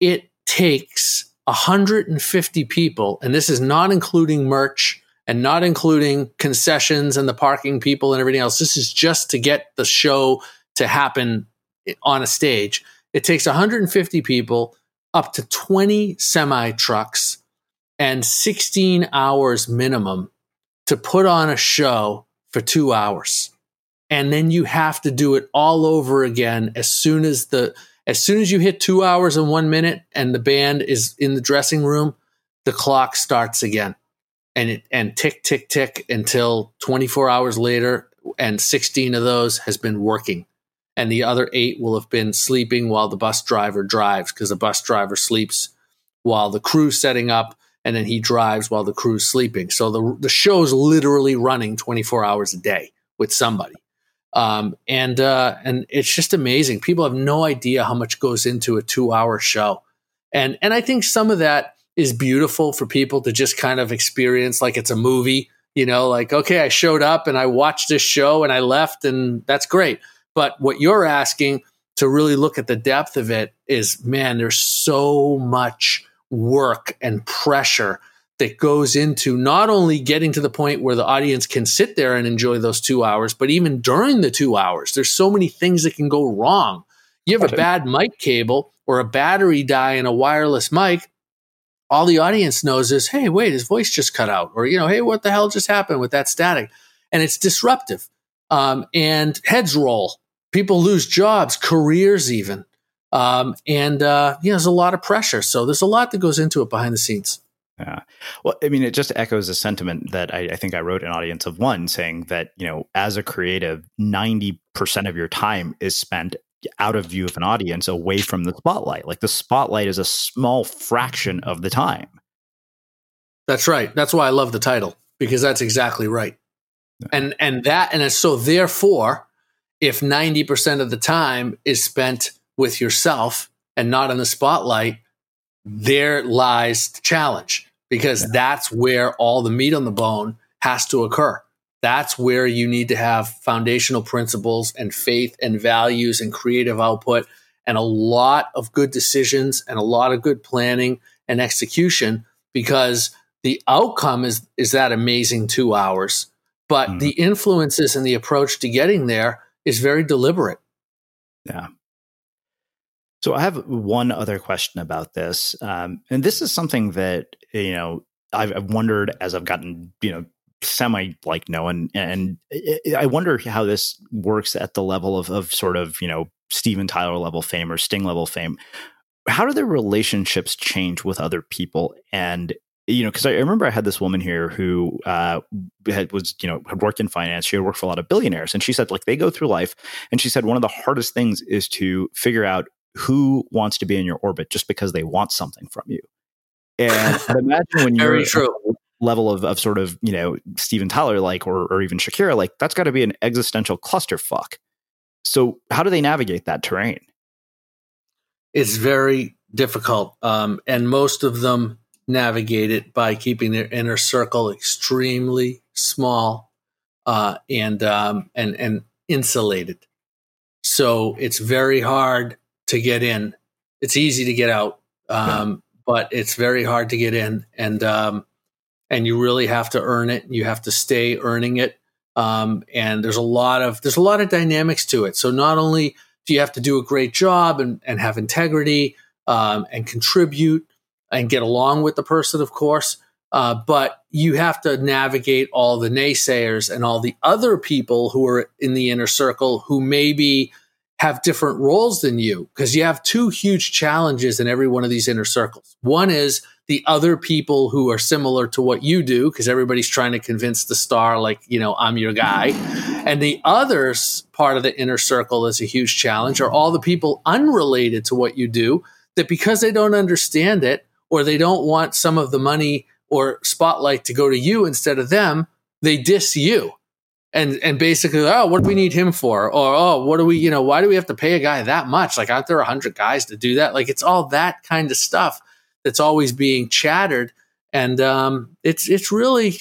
It takes 150 people, and this is not including merch and not including concessions and the parking people and everything else. This is just to get the show to happen on a stage. It takes 150 people, up to 20 semi trucks, and 16 hours minimum to put on a show for two hours. And then you have to do it all over again as soon as the as soon as you hit two hours and one minute and the band is in the dressing room, the clock starts again. And it and tick, tick, tick until 24 hours later, and 16 of those has been working. And the other eight will have been sleeping while the bus driver drives, because the bus driver sleeps while the crew's setting up and then he drives while the crew's sleeping. So the the show's literally running 24 hours a day with somebody. Um, and uh, and it's just amazing. People have no idea how much goes into a two hour show, and and I think some of that is beautiful for people to just kind of experience like it's a movie. You know, like okay, I showed up and I watched this show and I left, and that's great. But what you're asking to really look at the depth of it is, man, there's so much work and pressure that goes into not only getting to the point where the audience can sit there and enjoy those two hours, but even during the two hours, there's so many things that can go wrong. You have a bad mic cable or a battery die in a wireless mic. All the audience knows is, hey, wait, his voice just cut out. Or, you know, hey, what the hell just happened with that static? And it's disruptive. Um, and heads roll. People lose jobs, careers, even. Um, and uh, yeah, there's a lot of pressure. So there's a lot that goes into it behind the scenes. Yeah. Well, I mean, it just echoes a sentiment that I, I, think I wrote an audience of one saying that, you know, as a creative, 90% of your time is spent out of view of an audience away from the spotlight. Like the spotlight is a small fraction of the time. That's right. That's why I love the title because that's exactly right. Yeah. And and that and so therefore, if 90% of the time is spent with yourself and not in the spotlight, there lies the challenge because yeah. that's where all the meat on the bone has to occur. That's where you need to have foundational principles and faith and values and creative output and a lot of good decisions and a lot of good planning and execution because the outcome is is that amazing 2 hours but mm. the influences and the approach to getting there is very deliberate. Yeah. So I have one other question about this, um, and this is something that you know I've, I've wondered as I've gotten you know semi like knowing, and I wonder how this works at the level of of sort of you know Steven Tyler level fame or Sting level fame. How do their relationships change with other people, and you know, because I remember I had this woman here who uh, had was you know had worked in finance. She had worked for a lot of billionaires, and she said like they go through life, and she said one of the hardest things is to figure out who wants to be in your orbit just because they want something from you. And I'd imagine when you're true. level of, of sort of you know Steven Tyler like or or even Shakira like that's got to be an existential clusterfuck. So how do they navigate that terrain? It's very difficult, um, and most of them navigate it by keeping their inner circle extremely small uh, and um, and and insulated. So it's very hard to get in. It's easy to get out, um, but it's very hard to get in, and um, and you really have to earn it. You have to stay earning it. Um, and there's a lot of there's a lot of dynamics to it. So not only do you have to do a great job and, and have integrity um, and contribute, and get along with the person, of course. Uh, but you have to navigate all the naysayers and all the other people who are in the inner circle who maybe have different roles than you because you have two huge challenges in every one of these inner circles. One is the other people who are similar to what you do because everybody's trying to convince the star like you know i'm your guy and the other part of the inner circle is a huge challenge are all the people unrelated to what you do that because they don't understand it or they don't want some of the money or spotlight to go to you instead of them, they diss you. And and basically, oh, what do we need him for? Or oh, what do we, you know, why do we have to pay a guy that much? Like, aren't there a hundred guys to do that? Like, it's all that kind of stuff that's always being chattered, and um, it's it's really,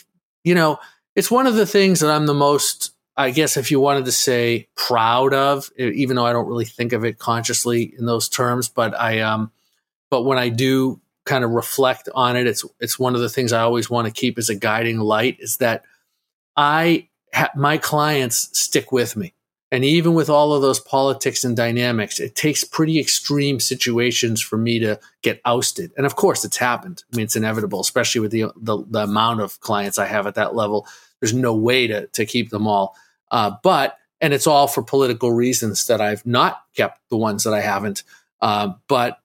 you know, it's one of the things that I'm the most, I guess, if you wanted to say, proud of, even though I don't really think of it consciously in those terms, but I um, but when I do kind of reflect on it. It's it's one of the things I always want to keep as a guiding light is that I ha- my clients stick with me. And even with all of those politics and dynamics, it takes pretty extreme situations for me to get ousted. And of course, it's happened. I mean, it's inevitable, especially with the the, the amount of clients I have at that level. There's no way to to keep them all. Uh, but and it's all for political reasons that I've not kept the ones that I haven't. Uh, but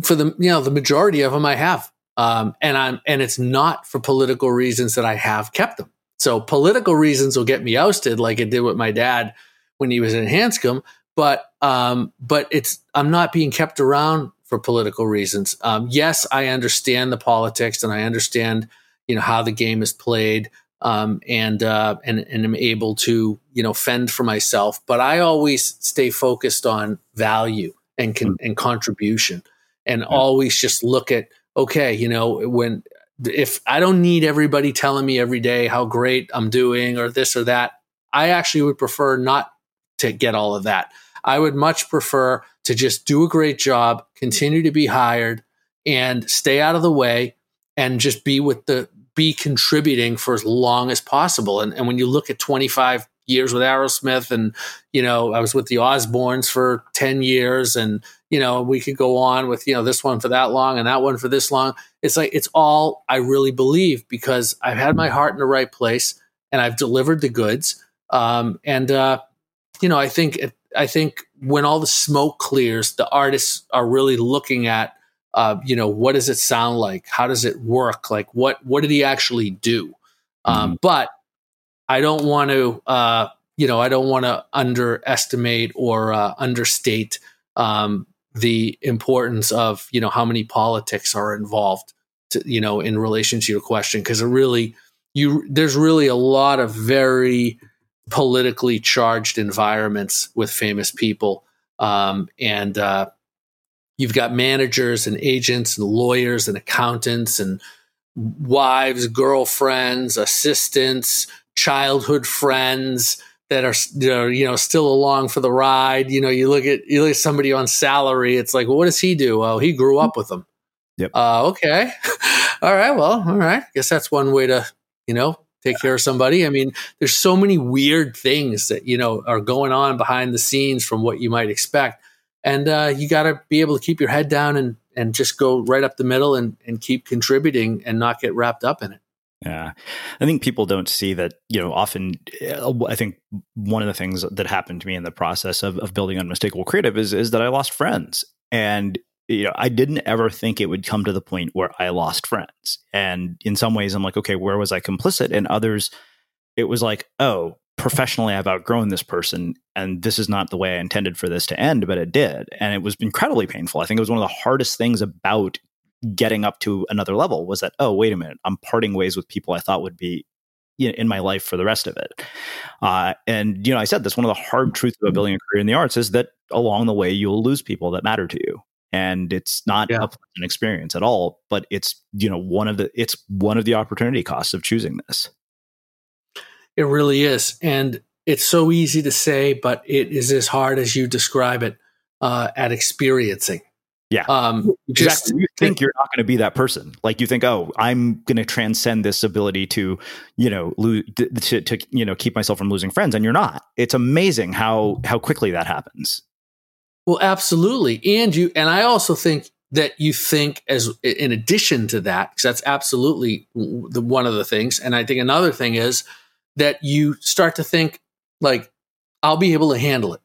for the you know the majority of them I have, um, and I'm and it's not for political reasons that I have kept them. So political reasons will get me ousted, like it did with my dad when he was in Hanscom. But um, but it's I'm not being kept around for political reasons. Um, yes, I understand the politics and I understand you know how the game is played. Um, and uh, and and am able to you know fend for myself. But I always stay focused on value and con- and contribution and yeah. always just look at okay you know when if i don't need everybody telling me every day how great i'm doing or this or that i actually would prefer not to get all of that i would much prefer to just do a great job continue to be hired and stay out of the way and just be with the be contributing for as long as possible and, and when you look at 25 years with aerosmith and you know i was with the osbournes for 10 years and you know, we could go on with, you know, this one for that long and that one for this long. It's like, it's all I really believe because I've had my heart in the right place and I've delivered the goods. Um, and, uh, you know, I think, I think when all the smoke clears, the artists are really looking at, uh, you know, what does it sound like? How does it work? Like, what, what did he actually do? Um, mm-hmm. But I don't want to, uh, you know, I don't want to underestimate or uh, understate um, the importance of you know how many politics are involved to, you know in relation to your question because it really you there's really a lot of very politically charged environments with famous people um, and uh, you've got managers and agents and lawyers and accountants and wives girlfriends assistants childhood friends that are you know still along for the ride. You know, you look at you look at somebody on salary. It's like, well, what does he do? Oh, he grew up with them. Yep. Uh, okay. all right. Well, all right. Guess that's one way to you know take care of somebody. I mean, there's so many weird things that you know are going on behind the scenes from what you might expect, and uh, you got to be able to keep your head down and and just go right up the middle and and keep contributing and not get wrapped up in it. Yeah. I think people don't see that, you know, often uh, I think one of the things that happened to me in the process of, of building Unmistakable Creative is, is that I lost friends. And, you know, I didn't ever think it would come to the point where I lost friends. And in some ways, I'm like, okay, where was I complicit? And others, it was like, oh, professionally, I've outgrown this person. And this is not the way I intended for this to end, but it did. And it was incredibly painful. I think it was one of the hardest things about getting up to another level was that oh wait a minute i'm parting ways with people i thought would be in my life for the rest of it. Uh, and you know i said this one of the hard truths about building a career in the arts is that along the way you'll lose people that matter to you and it's not yeah. a pleasant experience at all but it's you know one of the it's one of the opportunity costs of choosing this. It really is and it's so easy to say but it is as hard as you describe it uh, at experiencing yeah. Um, just exactly. You think you're not going to be that person. Like you think, oh, I'm going to transcend this ability to, you know, lose to, to, you know, keep myself from losing friends. And you're not. It's amazing how, how quickly that happens. Well, absolutely. And you, and I also think that you think as in addition to that, because that's absolutely the one of the things. And I think another thing is that you start to think like, I'll be able to handle it.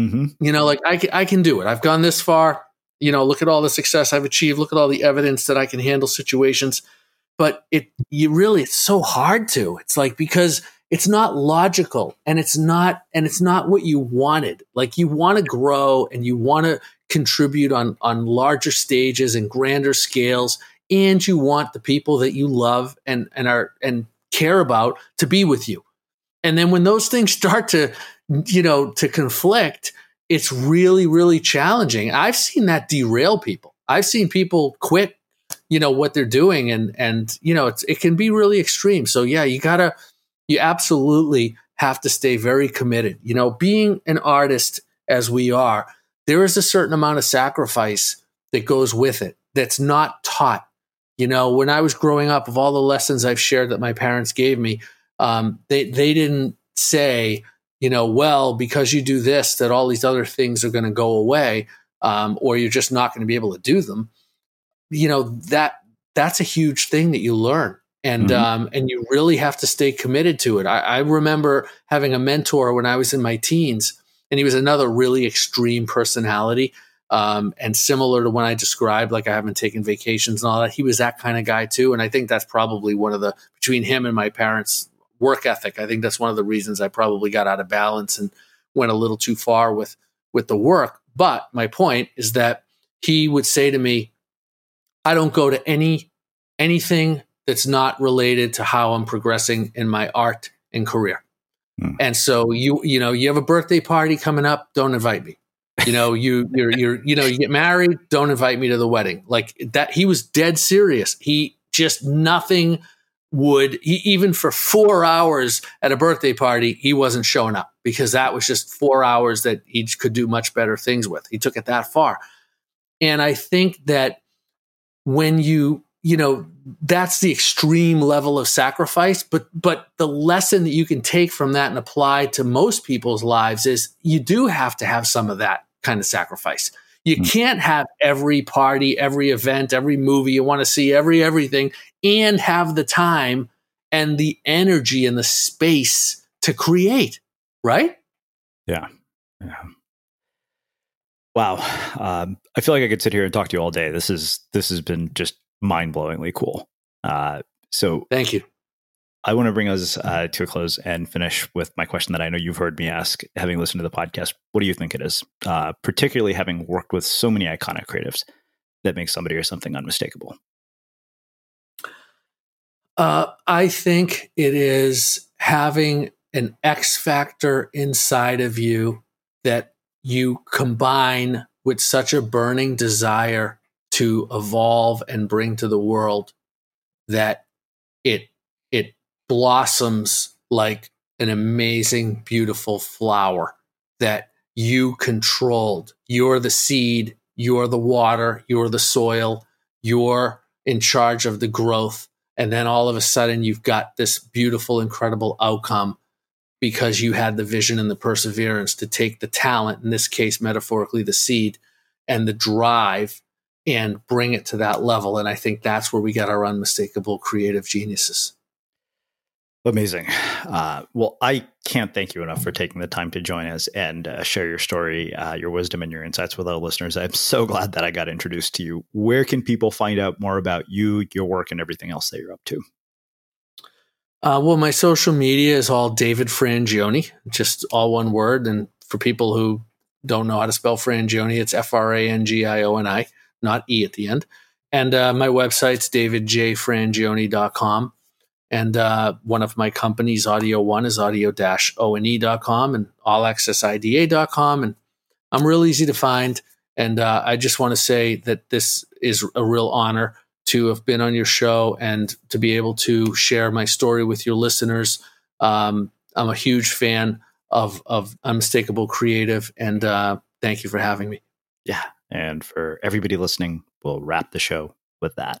Mm-hmm. You know, like I can, I can do it. I've gone this far you know, look at all the success I've achieved. Look at all the evidence that I can handle situations. But it, you really, it's so hard to. It's like because it's not logical and it's not, and it's not what you wanted. Like you want to grow and you want to contribute on on larger stages and grander scales, and you want the people that you love and and are and care about to be with you. And then when those things start to, you know, to conflict, it's really, really challenging. I've seen that derail people. I've seen people quit, you know, what they're doing and, and, you know, it can be really extreme. So yeah, you gotta, you absolutely have to stay very committed. You know, being an artist as we are, there is a certain amount of sacrifice that goes with it that's not taught. You know, when I was growing up, of all the lessons I've shared that my parents gave me, um, they they didn't say, you know, well, because you do this, that all these other things are going to go away, um, or you're just not going to be able to do them. You know that that's a huge thing that you learn, and mm-hmm. um, and you really have to stay committed to it. I, I remember having a mentor when I was in my teens, and he was another really extreme personality. Um, and similar to when I described, like I haven't taken vacations and all that, he was that kind of guy too. And I think that's probably one of the between him and my parents, work ethic. I think that's one of the reasons I probably got out of balance and went a little too far with with the work. But my point is that he would say to me, I don't go to any anything that's not related to how I'm progressing in my art and career. Hmm. And so you you know, you have a birthday party coming up, don't invite me. You know, you you're you're you know, you get married, don't invite me to the wedding. Like that he was dead serious. He just nothing would he even for four hours at a birthday party he wasn't showing up because that was just four hours that he could do much better things with. He took it that far. And i think that when you you know that's the extreme level of sacrifice but but the lesson that you can take from that and apply to most people's lives is you do have to have some of that kind of sacrifice. You mm. can't have every party, every event, every movie you want to see, every everything, and have the time and the energy and the space to create, right? Yeah. Yeah. Wow. Um, I feel like I could sit here and talk to you all day. This is this has been just mind blowingly cool. Uh, so thank you. I want to bring us uh, to a close and finish with my question that I know you've heard me ask, having listened to the podcast. What do you think it is? Uh, particularly having worked with so many iconic creatives that makes somebody or something unmistakable. Uh, I think it is having an X factor inside of you that you combine with such a burning desire to evolve and bring to the world that it it blossoms like an amazing, beautiful flower that you controlled. You're the seed, you're the water, you're the soil, you're in charge of the growth. And then all of a sudden, you've got this beautiful, incredible outcome because you had the vision and the perseverance to take the talent, in this case, metaphorically, the seed, and the drive and bring it to that level. And I think that's where we get our unmistakable creative geniuses. Amazing. Uh, well, I can't thank you enough for taking the time to join us and uh, share your story, uh, your wisdom, and your insights with our listeners. I'm so glad that I got introduced to you. Where can people find out more about you, your work, and everything else that you're up to? Uh, well, my social media is all David Frangioni, just all one word. And for people who don't know how to spell Frangioni, it's F R A N G I O N I, not E at the end. And uh, my website's davidjfrangioni.com. And uh, one of my companies, Audio One, is audio-one.com and allaccessida.com. And I'm real easy to find. And uh, I just want to say that this is a real honor to have been on your show and to be able to share my story with your listeners. Um, I'm a huge fan of of Unmistakable Creative, and uh, thank you for having me. Yeah, and for everybody listening, we'll wrap the show with that.